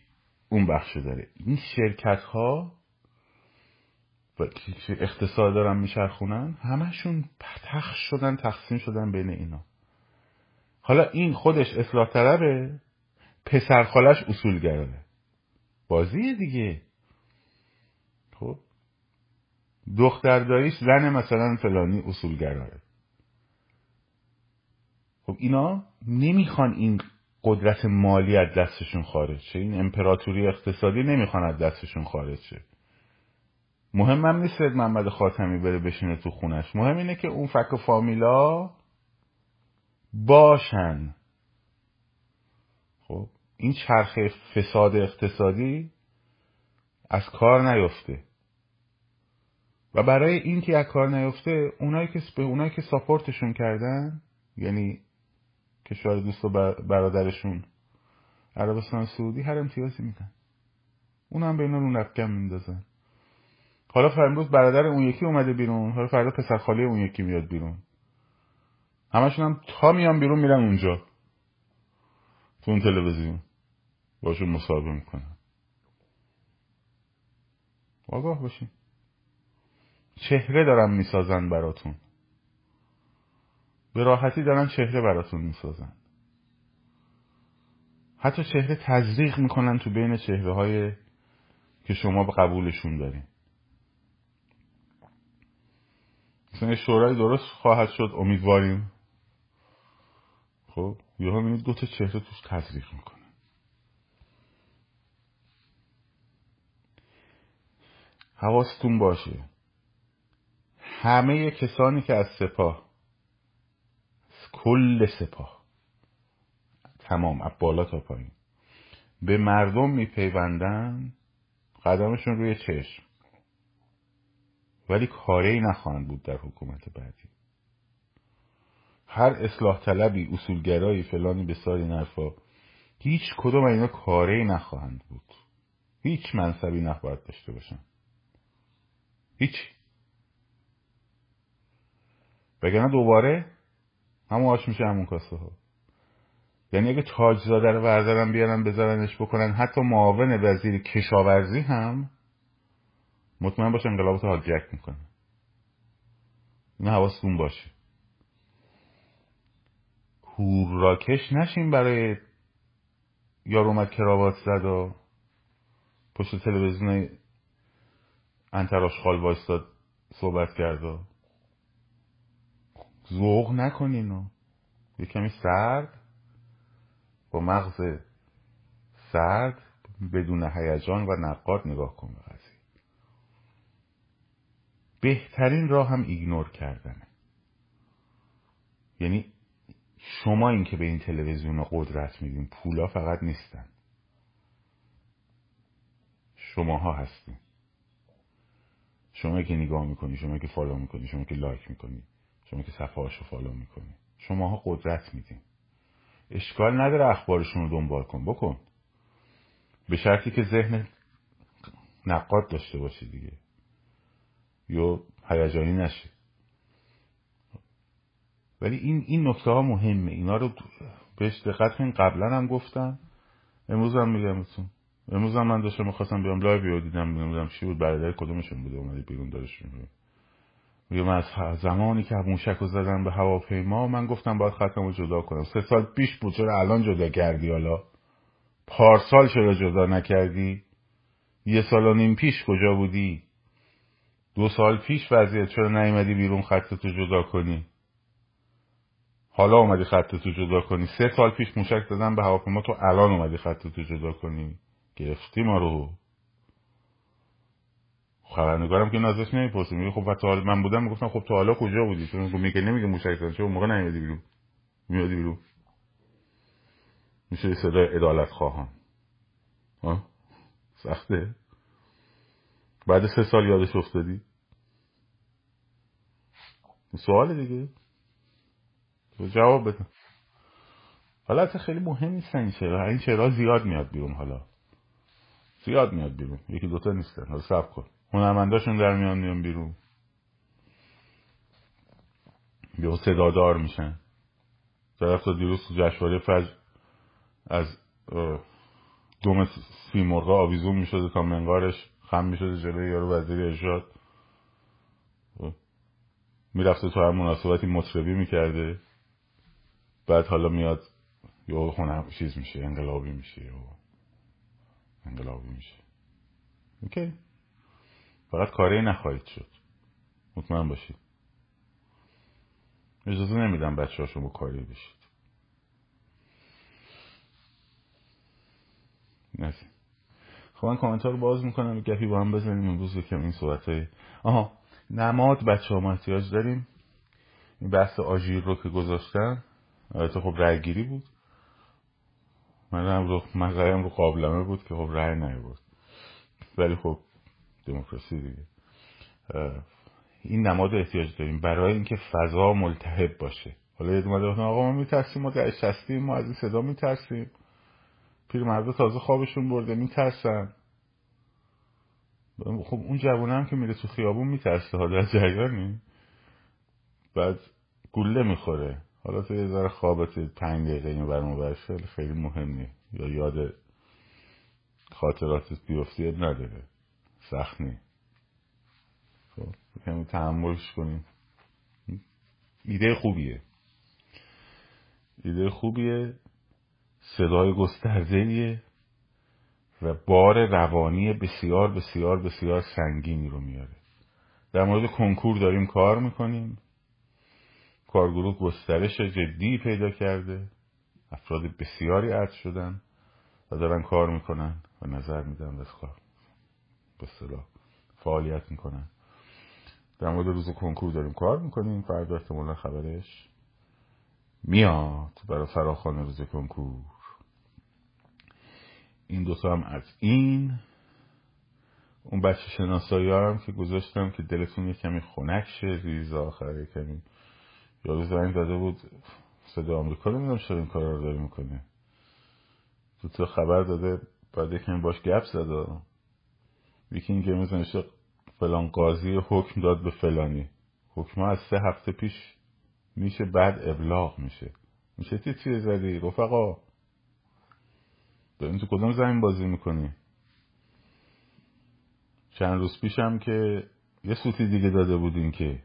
اون بخش داره. این شرکت ها و اقتصاد دارن میچرخونن همشون تخش شدن تقسیم شدن بین اینا. حالا این خودش اصلاح طلبه پسر خالش اصولگره بازیه دیگه. خب؟ دختر داییش زن مثلا فلانی اصولگراره خب اینا نمی‌خوان این قدرت مالی از دستشون خارج شه. این امپراتوری اقتصادی نمی‌خوان از دستشون خارج شه. مهمم نیست محمد خاتمی بره بشینه تو خونش. مهم اینه که اون فک فامیلا باشن. خب این چرخه فساد اقتصادی از کار نیفته. و برای این که از کار نیفته اونایی که به اونایی که ساپورتشون کردن یعنی کشور دوست و برادرشون عربستان سعودی هر امتیازی میدن. اون هم به اینا رو نفکم میندازن. حالا فرمروز برادر اون یکی اومده بیرون حالا فردا پسر خالی اون یکی میاد بیرون. همشون هم تا میان بیرون میرن اونجا. تو اون تلویزیون. باشون مصاحبه می‌کنن. آگاه باشین. چهره دارن می‌سازن براتون. به راحتی دارن چهره براتون می‌سازن. حتی چهره تزریق می‌کنن تو بین چهره های که شما به قبولشون دارین. مثلا شورای درست خواهد شد امیدواریم. خب یه هم دو تا چهره توش تزریق می‌کنه حواستون باشه. همه کسانی که از سپاه کل سپاه تمام از بالا تا پایین به مردم میپیوندن قدمشون روی چشم. ولی کاری نخواهند بود در حکومت بعدی. هر اصلاح طلبی اصولگرایی فلانی به ساری نرفا هیچ کدوم اینا کاری نخواهند بود. هیچ منصبی نخواهد داشته باشن. هیچ. بگنه دوباره همون آش میشه همون کاسه ها یعنی اگه تاجزاده رو بردارن بیارن بذارنش بکنن حتی معاون وزیر کشاورزی هم مطمئن باشه انقلابات حاجک می‌کنه. این حواستون باشه. راکش نشین برای یار اومد کراوات زد و پشت تلویزیون انتراش خال وایستاد صحبت کرد و ذوق نکنین یه کمی سرد. با مغز سرد بدون هیجان و نقاد نگاه کن به قضیه. بهترین راه هم ignore کردنه. یعنی شما این که به این تلویزیون قدرت میدین پولا فقط نیستن. شماها هستین. شما که نگاه می‌کنی شما که follow می‌کنی شما که like می‌کنی. شما که صفحه رو follow می‌کنی. شماها قدرت میدین. اشکال نداره اخبارشون رو دنبال کن. بکن. به شرطی که ذهن نقاد داشته باشی دیگه. یا هیجانی نشه. ولی این این نکته ها مهمه. اینا رو بهش دقت کنین. قبلا هم گفتم. امروز هم میگم امروز هم من داشتم می‌خواستم بیام live یهو دیدم نمی‌دونم چی بود. برادر کدومشون بود اومده بیرون دارشون میگم از زمانی که موشک رو زدن به هواپیما من گفتم باید ختم رو جدا کنم. سه سال پیش بود چرا الان جدا کردی حالا؟ پارسال چرا جدا نکردی؟ یه سال و نیم پیش کجا بودی؟ دو سال پیش وضعیت چرا نیومدی بیرون خطتو جدا کنی؟ حالا اومدی خطتو جدا کنی. سه سال پیش موشک دادن به هواپیما تو الان اومدی خطتو جدا کنی. گرفتی ما رو. خبرنگارم که نازش نمی‌پرسه میگه خب تا من بودم می‌گفتم خب تو حالا کجا بودی؟ چون میگه نمیگه دادن چون موقع نیومدی بیرون. میادی بیرون. میشه صدای عدالت خواهان ها؟ سخته؟ بعد سه سال یادش افتادی؟ سوال دیگه. جواب بده. حالا اصلا خیلی مهم نیستن این چرا. این چرا زیاد میاد بیرون حالا. زیاد میاد بیرون. یکی دوتا نیستن. حالا سب کن. هنرمنداشون در میان میان بیرون. یا صدادار میشن. طرف تا دیروز جشنواره فجر از دوم سیمرغ آویزون می‌شده تا منقارش خم می‌شده جلوی یارو وزیر ارشاد. می‌رفته تو هر مناسبتی مطربی می‌کرده. بعد حالا میاد یا هنر چیز میشه انقلابی میشه انقلابی میشه. اوکی. فقط کاری نخواهید شد. مطمئن باشید. اجازه نمیدم بچه هاشون با کاری بشید. نسی خب من کامنت رو باز می‌کنم. گپی با هم بزنیم. امروز یکم این صحبت های آها نماد بچه ها ما احتیاج داریم. این بحث آژیر رو که گذاشتن البته خب رای گیری بود. من رو من رو قابلمه بود که خب رای نیورد ولی خب دموکراسی دیگه. این نماد احتیاج داریم. برای اینکه فضا ملتهب باشه. حالا یه اومده آقا ما میترسیم ما در شستیم ما از این صدا میترسیم. پیرمردا تازه خوابشون برده میترسن. خب اون جوانه هم که میره تو خیابون میترسه. حالا از جریانی. بعد گله می‌خوره. حالا تو یه ذره خوابت پنج دقیقه این خیلی خیلی مهمی یا یاد خاطراتت بیفتی نداره. سخت نی خب کمی تحملش کنیم. ایده خوبیه. ایده خوبیه. صدای گستردهیه و بار روانی بسیار بسیار بسیار سنگینی رو میاره. در مورد کنکور داریم کار می‌کنیم. کارگروه گسترش جدی پیدا کرده. افراد بسیاری عد شدن و دارن کار می‌کنن و نظر میدن و کار به فعالیت می‌کنن. در مورد روز کنکور داریم کار می‌کنیم. فردا احتمالا خبرش میاد برای فراخان روز کنکور. این دوتا هم از این. اون بچه شناسایی هم که گذاشتم که دلتون یه کمی خنک شه ریز آخر کمی. یارو زنگ داده بود صدا آمریکا نمی‌دونم چرا این کارا رو داره می‌کنه. تو خبر داده بعد یکمی باش گپ زده یکی این گیمز نوشته فلان قاضی حکم داد به فلانی. حکم از سه هفته پیش میشه بعد ابلاغ میشه. میشه تی چیه زدی رفقا؟ داریم تو کدوم زمین بازی می‌کنی؟ چند روز پیشم که یه سوتی دیگه داده بودین که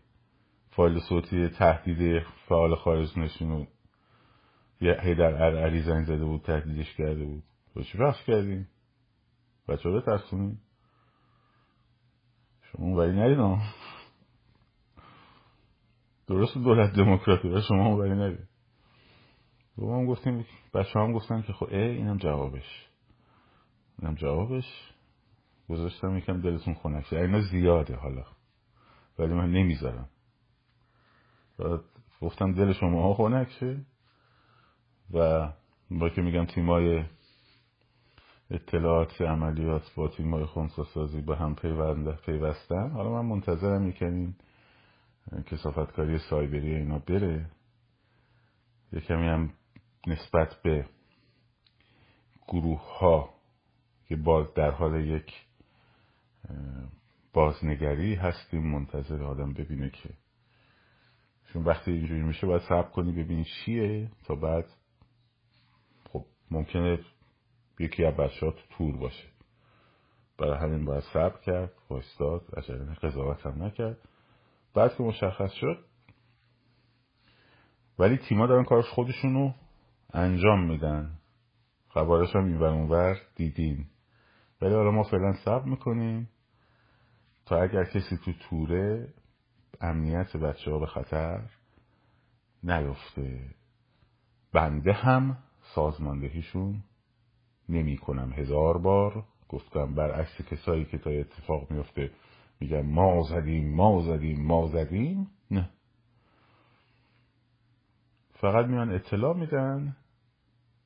فایل صوتی تهدید فعال خارج نشون یه هیدر ارعری زنگ زده بود تهدیدش کرده بود. تو چی بخش کردیم بچه ترسونی شما اونوری ندید درست دولت دموکراتی شما اونوری ندید با هم گفتیم بچه هم گفتن که خب ای اینم جوابش. اینم جوابش. گذاشتم یکم دلتون خونک شه. اینا زیاده حالا. ولی من نمی‌ذارم. گفتم دل شما ها خونک شه. و با که میگم تیمای اطلاعات عملیات با تیمای خونساسازی به هم پیوستن. حالا من منتظرم یکم کسافتکاری سایبری اینا بره. یکمی هم نسبت به گروه ها که باز در حال یک بازنگری هستیم منتظر آدم ببینه که چون وقتی اینجوری میشه باید صبر کنی ببینی چیه تا بعد. خب ممکنه یکی از بچه ها تو تور باشه. برای همین باید صبر کرد وایستاد عجله قضاوت هم نکرد. بعد که مشخص شد ولی تیما دارن کارش خودشونو انجام میدن. خبرش هم این اونور دیدین ولی حالا ما فعلا صبر می‌کنیم تا اگر کسی تو توره امنیت بچه ها به خطر نیفته. بنده هم سازماندهیشون نمی کنم. هزار بار گفتم برعکس کسایی که تا اتفاق میفته میگن ما زدیم ما زدیم ما زدیم. نه. فقط میان اطلاع میدن.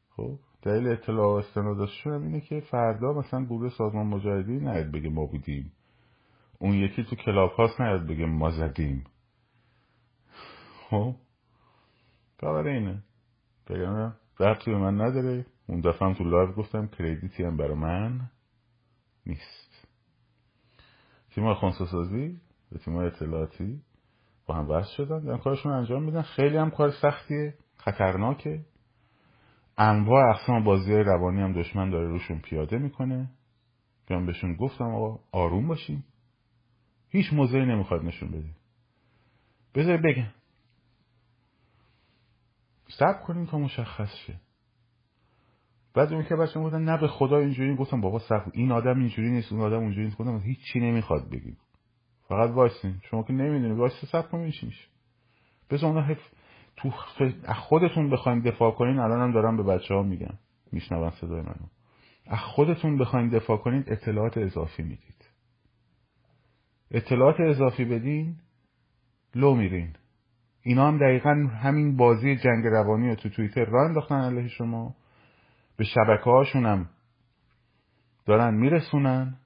خب دلیل اطلاع و استنادشون اینه که فردا مثلا گروه سازمان مجاهدین نیاد بگه ما بودیم. اون یکی تو Clubhouse نیاد بگه ما زدیم. خب فقط اینه. بگم ربطی به من نداره. اون دفعه تو live گفتم credit ی هم برای من نیست. تیم خونساسازی و تیم اطلاعاتی با هم وصل شدن. دارن کارشون انجام میدن. خیلی هم کار سختیه. خطرناکه. انواع اقسام بازی روانی هم دشمن داره روشون پیاده می‌کنه. بیان بهشون گفتم آقا آروم باشیم هیچ موضعی نمی‌خواد نشون بده. بذار بگم. سب کنیم تا مشخص شه. بعد اون که بچه بودن نه به خدا اینجوری. گفتم بابا صبر این آدم اینجوری نیست اون آدم اونجوری نیست. گفتم هیچ چی نمی‌خواد بگیم فقط وایسین. شما که نمی‌دونید وایسین صبر کنیم چی میشه. بذار اونا حف... تو خودتون بخواین دفاع کنین الان هم دارم به بچه ها میگم میشنون صدای منو. از خودتون بخواین دفاع کنین اطلاعات اضافی می‌دید. اطلاعات اضافی بدین لو میرین. اینا هم دقیقا همین بازی جنگ روانی رو تو توییتر را انداختن علیه شما. به شبکه هم دارن میرسونن.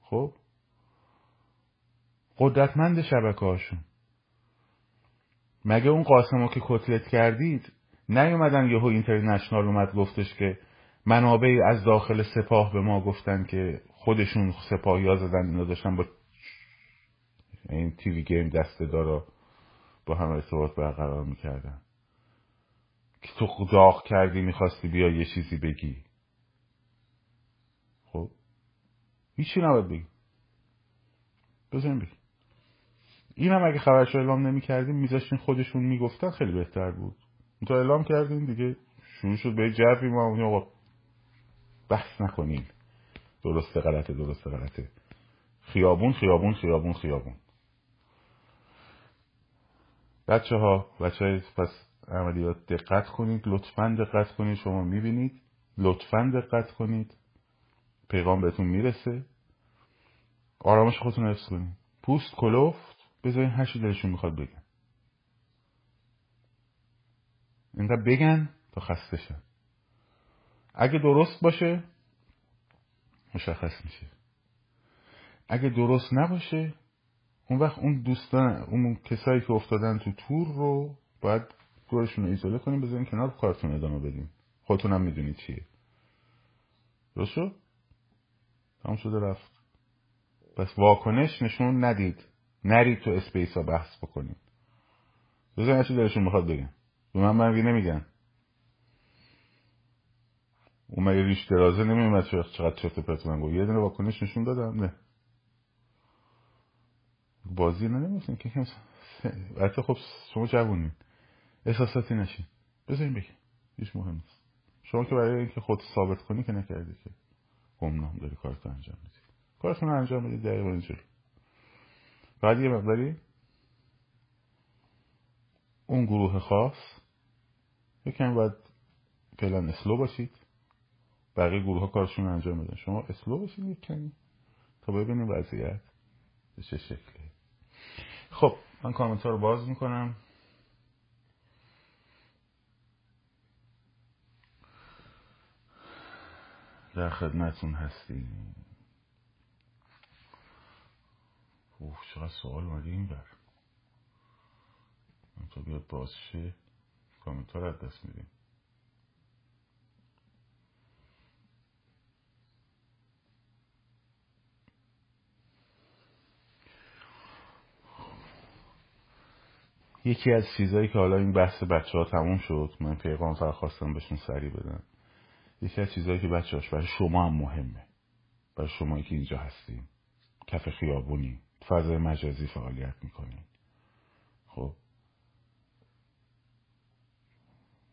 خب؟ قدرتمند شبکه هاشون مگه اون قاسم که کتلت کردید نیومدن یهو اینترنشنال اومد گفتش که منابعی از داخل سپاه به ما گفتن که خودشون سپاهی ها زدن اینا داشتن با این تیوی گیم دسته دارا با هم ارتباط برقرار می‌کردن. تو داغ کردی می‌خواستی بیا یه چیزی بگی. خب؟ هیچی نباید بگی. بزنیم بگی. این هم اگه خبرش اعلام نمی کردیم میذاشتین خودشون می‌گفتن خیلی بهتر بود. تا اعلام کردیم دیگه. شروع شد به جوی ما. اونی آقا بحث نکنین. درسته غلطه درسته غلطه. خیابون خیابون خیابون خیابون. بچه ها بچه های پس عملیات دقت کنید لطفا دقت کنید. شما می‌بینید لطفا دقت کنید. پیغام بهتون می‌رسه. آرامش خودتون حفظ کنید. پوست کلوفت بذارین هرچی دلشون می‌خواد بگن. اینقدر بگن تا خسته شن. اگه درست باشه مشخص میشه. اگه درست نباشه اون وقت اون دوستان اون کسایی که افتادن تو تور رو باید دورشون رو ایزوله کنیم بذاریم کنار کارتون ادامه بدیم خودتون هم می‌دونید چیه. درست شد؟ تمام شده رفت. پس واکنش نشون ندید. نرید تو اسپیس ها بحث بکنید. بذارین چی دلشون می‌خواد بگن. به من برگی نمیگن. اون مگه ریش درازه نمیمد چقدر چرت پرت من گفت؟ یه دونه واکنش نشون دادم. نه. بازی نه نمیسین که البته خب شما جوونین. احساساتی نشین. بذارین بگین. هیچ مهم نیست. شما که برای اینکه خود ثابت کنی که نکردی که گمنام داری کارتو انجام میدی. کارتون رو انجام بدید دقیقا اینجوری. بعد یه مقداری اون گروه خاص یکم باید فعلا اسلو باشید. بقیه گروه ها کارشون انجام بدن شما اسلو باشید یک کمی تا ببینیم وضعیت به چه شکلی. خب من کامنت رو باز می‌کنم. در خدمتون هستیم. اوه چقدر سوال اومده این بر. تا بیاد باز شه کامنت رو دست میدیم. یکی از چیزهایی که حالا این بحث بچه ها تموم شد من پیغام فقط خواستم بهشون سریع بدم. یکی از چیزهایی که بچه هاش برای شما هم مهمه. برای شمایی که اینجا هستیم. کف خیابونی. فضای مجازی فعالیت می‌کنیم خب.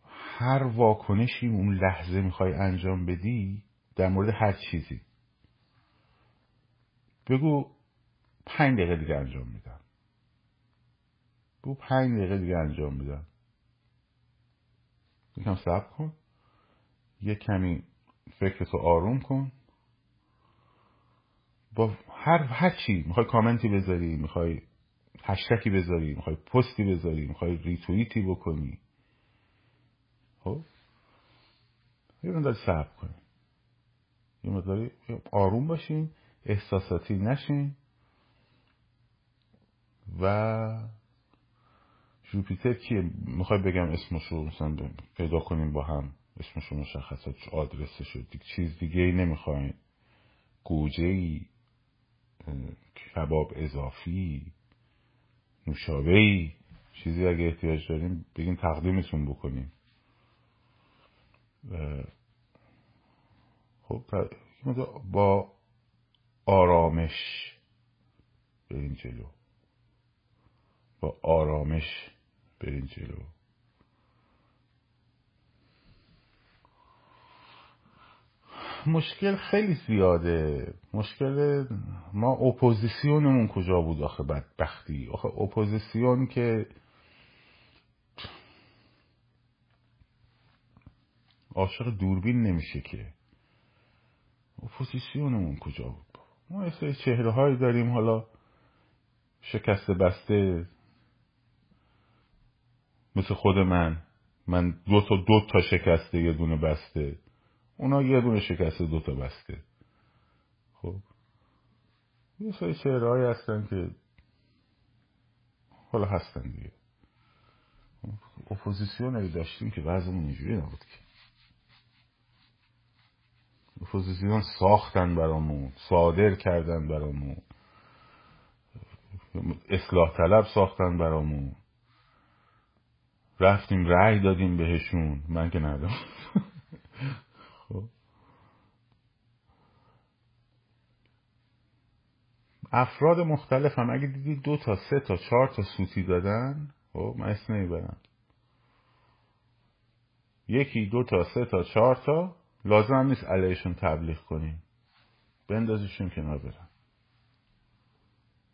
هر واکنشی اون لحظه می‌خوای انجام بدی در مورد هر چیزی. بگو پنج دقیقه دیگه انجام میدم. بو پنج دقیقه دیگه انجام میدم. یکم صبر کن. یه کمی فکرتو آروم کن. با هر هر چی می‌خوای کامنتی بذاری می‌خوای هشتکی بذاری می‌خوای پستی بذاری می‌خوای ریتوییتی بکنی. خب؟ یه مقدار صبر کنی. یه مقداری آروم باشین احساساتی نشین و جوپیتر کیه؟ می‌خوای بگم اسمشو مثلا پیدا کنیم با هم. اسمشو مشخصات آدرسش دیگه چیز دیگه ای نمی‌خواین. گوجه ای کباب اضافی نوشابه ای چیزی اگه احتیاج داریم بگین تقدیمتون بکنیم خب با آرامش بریم جلو. با آرامش بریم جلو. مشکل خیلی زیاده. مشکل ما اپوزیسیونمون کجا بود آخه بدبختی آخه اپوزیسیون که عاشق دوربین نمیشه که. اپوزیسیونمون کجا بود؟ ما یه سری چهره هایی داریم حالا شکسته بسته. مثل خود من. من دو تا دو تا شکسته یه دونه بسته. اونا یه دونه شکسته دو تا بسته. خب. یه سری چهرهایی هستن که حالا هستن دیگه. اپوزیسیون اگه داشتیم که وضعمون اینجوری نبود که. اپوزیسیون ساختن برامون صادر کردن برامون. اصلاح طلب ساختن برامون. رفتیم رأی دادیم بهشون. من که ندارم خب. افراد مختلف هم اگه دیدی دو تا سه تا چهار تا سوتی دادن خب من اسم نمی‌برم. یکی دو تا سه تا چهار تا لازم نیست علیهشون تبلیغ کنیم. بندازیشون کنار برن.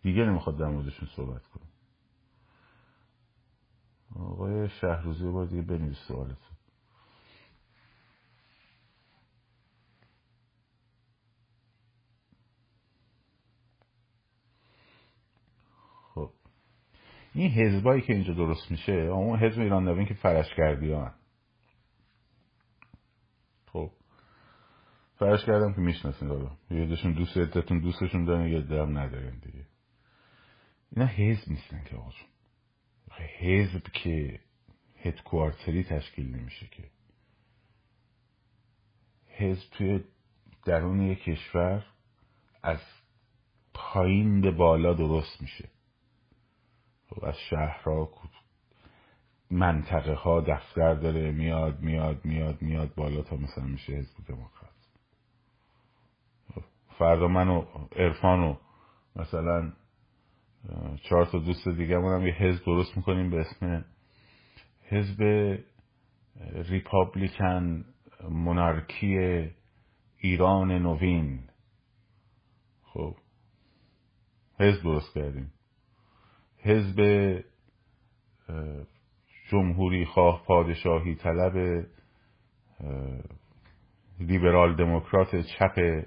دیگه نمی‌خواد در موردشون صحبت کنیم. آقای شهروزی باید دیگه بنویس سوالتون خب این حزبایی که اینجا درست میشه اون حزب ایران نوین که فرش کردی ها. خب. فرش کردم که می‌شناسین یه دشون دوست عدتون دوستشون دارن یه درم ندارن دیگه. اینا حزب نیستن که آقا حزب که هدکوارتری تشکیل نمیشه که. حزب توی درون یک کشور از پایین به بالا درست میشه. از شهرها منطقه ها دفتر داره میاد میاد میاد میاد بالا تا مثلا میشه حزب دموکرات. فردا من و عرفان و مثلا چهار تا دوست دیگه هم یه حزب درست می‌کنیم به اسم حزب ریپابلیکن مونارکی ایران نوین. خب حزب درست کردیم. حزب جمهوری خواه پادشاهی طلب لیبرال دموکرات چپ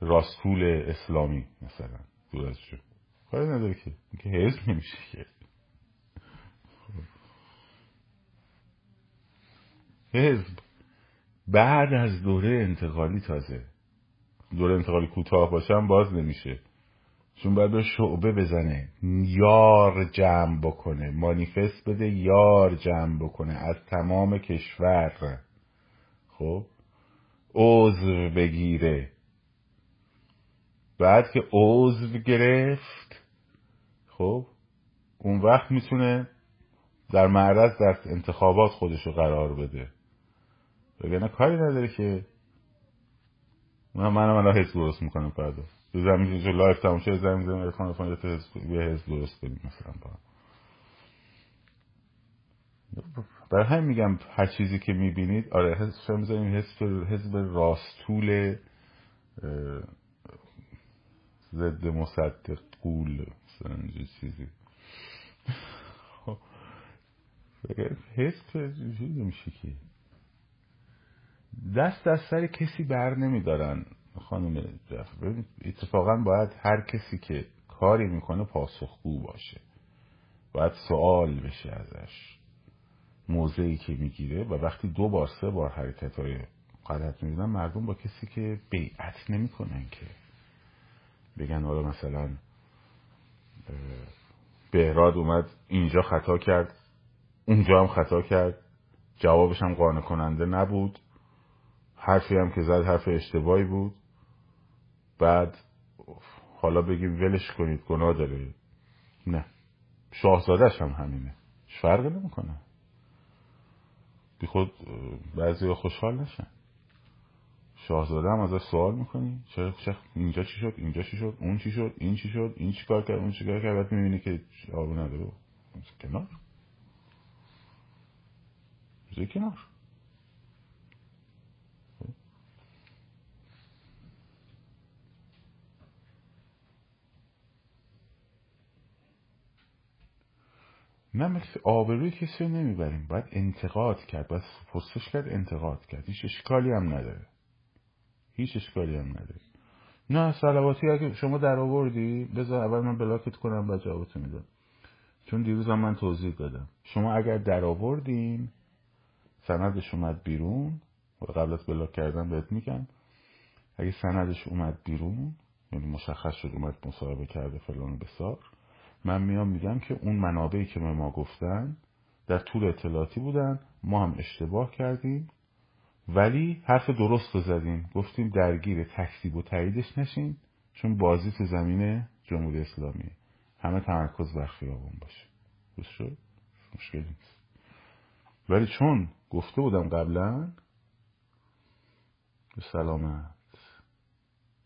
راستول اسلامی مثلا. دور از کاری نداره که. که حزب نمیشه که. حزب. بعد از دوره انتقالی تازه. دوره انتقالی کوتاه باشم باز نمیشه. چون باید به شعبه بزنه. یار جمع بکنه. مانیفست بده یار جمع بکنه. از تمام کشور. خب؟ عضو بگیره. بعد که عضو گرفت خب؟ اون وقت می‌تونه در معرض در انتخابات خودشو قرار بده. بگنه کاری نداره که. من من من حس درست می‌کنم فردا. تو زمین جو لایف تماشا زمین زمین ارفان ارفان یه حس درست کنیم مثلا با. برای همین میگم هر چیزی که می‌بینید آره شما می‌ذاریم حزب حزب راستول ضد مصدق قول مثلا چیزی. خب. حزب میشه که. دست از سر کسی بر نمیدارن. خانم جف اتفاقا باید هر کسی که کاری می‌کنه پاسخگو باشه. باید سوال بشه ازش. موضعی که می‌گیره و وقتی دو بار سه بار حرکت های غلط می‌بینن مردم با کسی که بیعت نمی‌کنن که بگن حالا مثلا بهراد اومد اینجا خطا کرد اونجا هم خطا کرد جوابش هم قانع کننده نبود حرفی هم که زد حرف اشتباهی بود. بعد حالا بگیم ولش کنید گناه داره. نه. شاهزادش هم همینه. فرق نمی‌کنه. بی خود بعضی خوشحال نشن. شاهزاده هم ازش سوال می‌کنی. چرا اینجا چی شد؟ اینجا چی شد؟ اون چی شد؟ این چی شد؟ این چی کار کرد؟ اون چی کار کرد؟ بعد می‌بینی که آبو نداره. کنار؟ کنار. نه مثل آبروی کسی رو نمی‌بریم. باید انتقاد کرد باید پرسش کرد انتقاد کرد. هیچ اشکالی هم نداره. هیچ اشکالی هم نداره. نه سلواتی اگه شما در آوردی بذار اول من بلاکت کنم و جوابتو میدم. چون دیروز هم من توضیح دادم. شما اگر در آوردین سندش اومد بیرون. و قبل از بلاک کردن بهت میگم. اگه سندش اومد بیرون یعنی مشخص شد اومد مصاحبه کرده فلان بسار. من میام میگم که اون منابعی که ما گفتن در طول اطلاعاتی بودن ما هم اشتباه کردیم ولی حرف درست رو زدیم. گفتیم درگیر تکسیب و تاییدش نشین چون بازی تو زمین جمهوری اسلامی. همه تمرکز بر خیابون باشه. درست شد؟ مشکلی نیست. ولی چون گفته بودم قبلا به سلامت.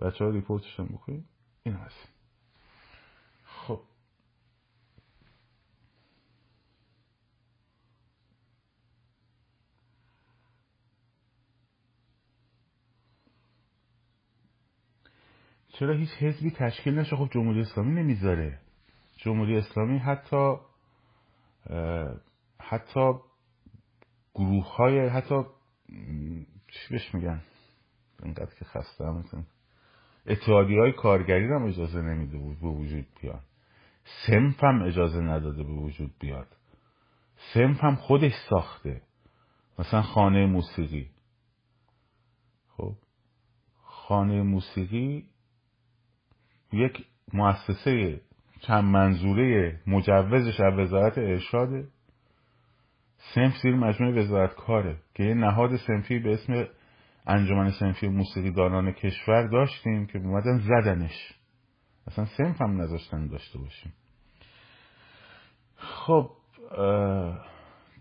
بچه ها ریپورتشن بخوید؟ این هست خب چرا هیچ حزبی تشکیل نشه؟ خب جمهوری اسلامی نمی‌ذاره. جمهوری اسلامی حتی حتی گروه های حتی چی بهش میگن؟ اینقدر که خسته هم اتحادی های کارگری هم اجازه نمیده بود به وجود بیاد. سمف هم اجازه نداده به وجود بیاد. سمف هم خودش ساخته. مثلا خانه موسیقی. خب؟ خانه موسیقی یک مؤسسه چند منظوره مجوزش از وزارت ارشاده سنف زیر مجموعه وزارت کاره که یه نهاد سنفی به اسم انجمن سنفی موسیقی دانان کشور داشتیم که اومدن زدنش. اصلا سنف هم نذاشتن داشته باشیم. خب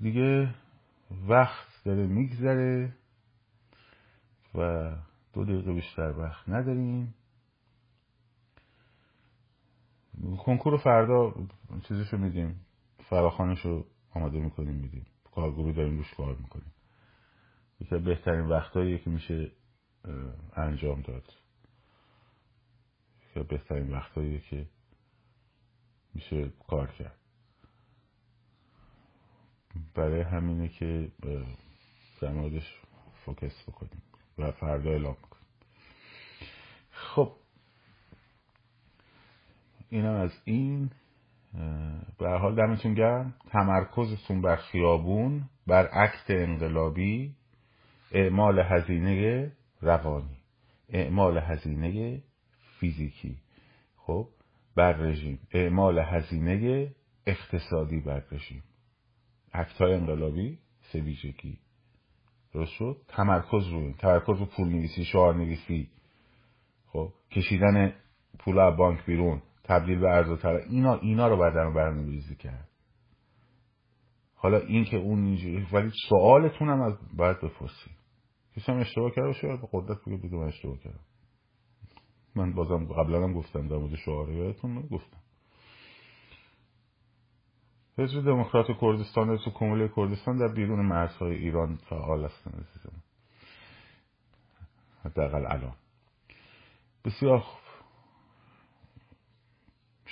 دیگه وقت داره میگذره و دو دقیقه بیشتر وقت نداریم. کنکور فردا چیزشو میدیم. فراخانشو آماده می‌کنیم میدیم. کارگروه داریم روش کار می‌کنیم. یکی بهترین وقتهاییه که میشه انجام داد. یکی بهترین وقتهاییه که میشه کار کرد. برای همینه که موردش فوکس بکنیم و فردا اعلام می‌کنیم. خب اینم از این به حال دمتون گرم. تمرکزتون بر خیابون بر عکت انقلابی اعمال هزینه روانی اعمال هزینه فیزیکی. خب بر رژیم. اعمال هزینه اقتصادی بر رژیم. عکت انقلابی سه ویژگی. درست شد؟ تمرکز روی تمرکز رو پول نویسی شعار نویسی خب کشیدن پول بانک بیرون. تبدیل به ارز و اینا اینا رو بعد برنامه‌ریزی کرد. حالا این که اون اینجوری ولی سوالتون هم از باید بپرسید. کسی هم اشتباه کرده باشه؟ به قدرت بگه بگه من اشتباه کردم. من بازم قبلا هم گفتم در مورد شعاره یادتون گفتم. حزب دموکرات کردستان تو کموله کردستان در بیرون مرزهای ایران فعال هستن عزیزم. حداقل الان. بسیار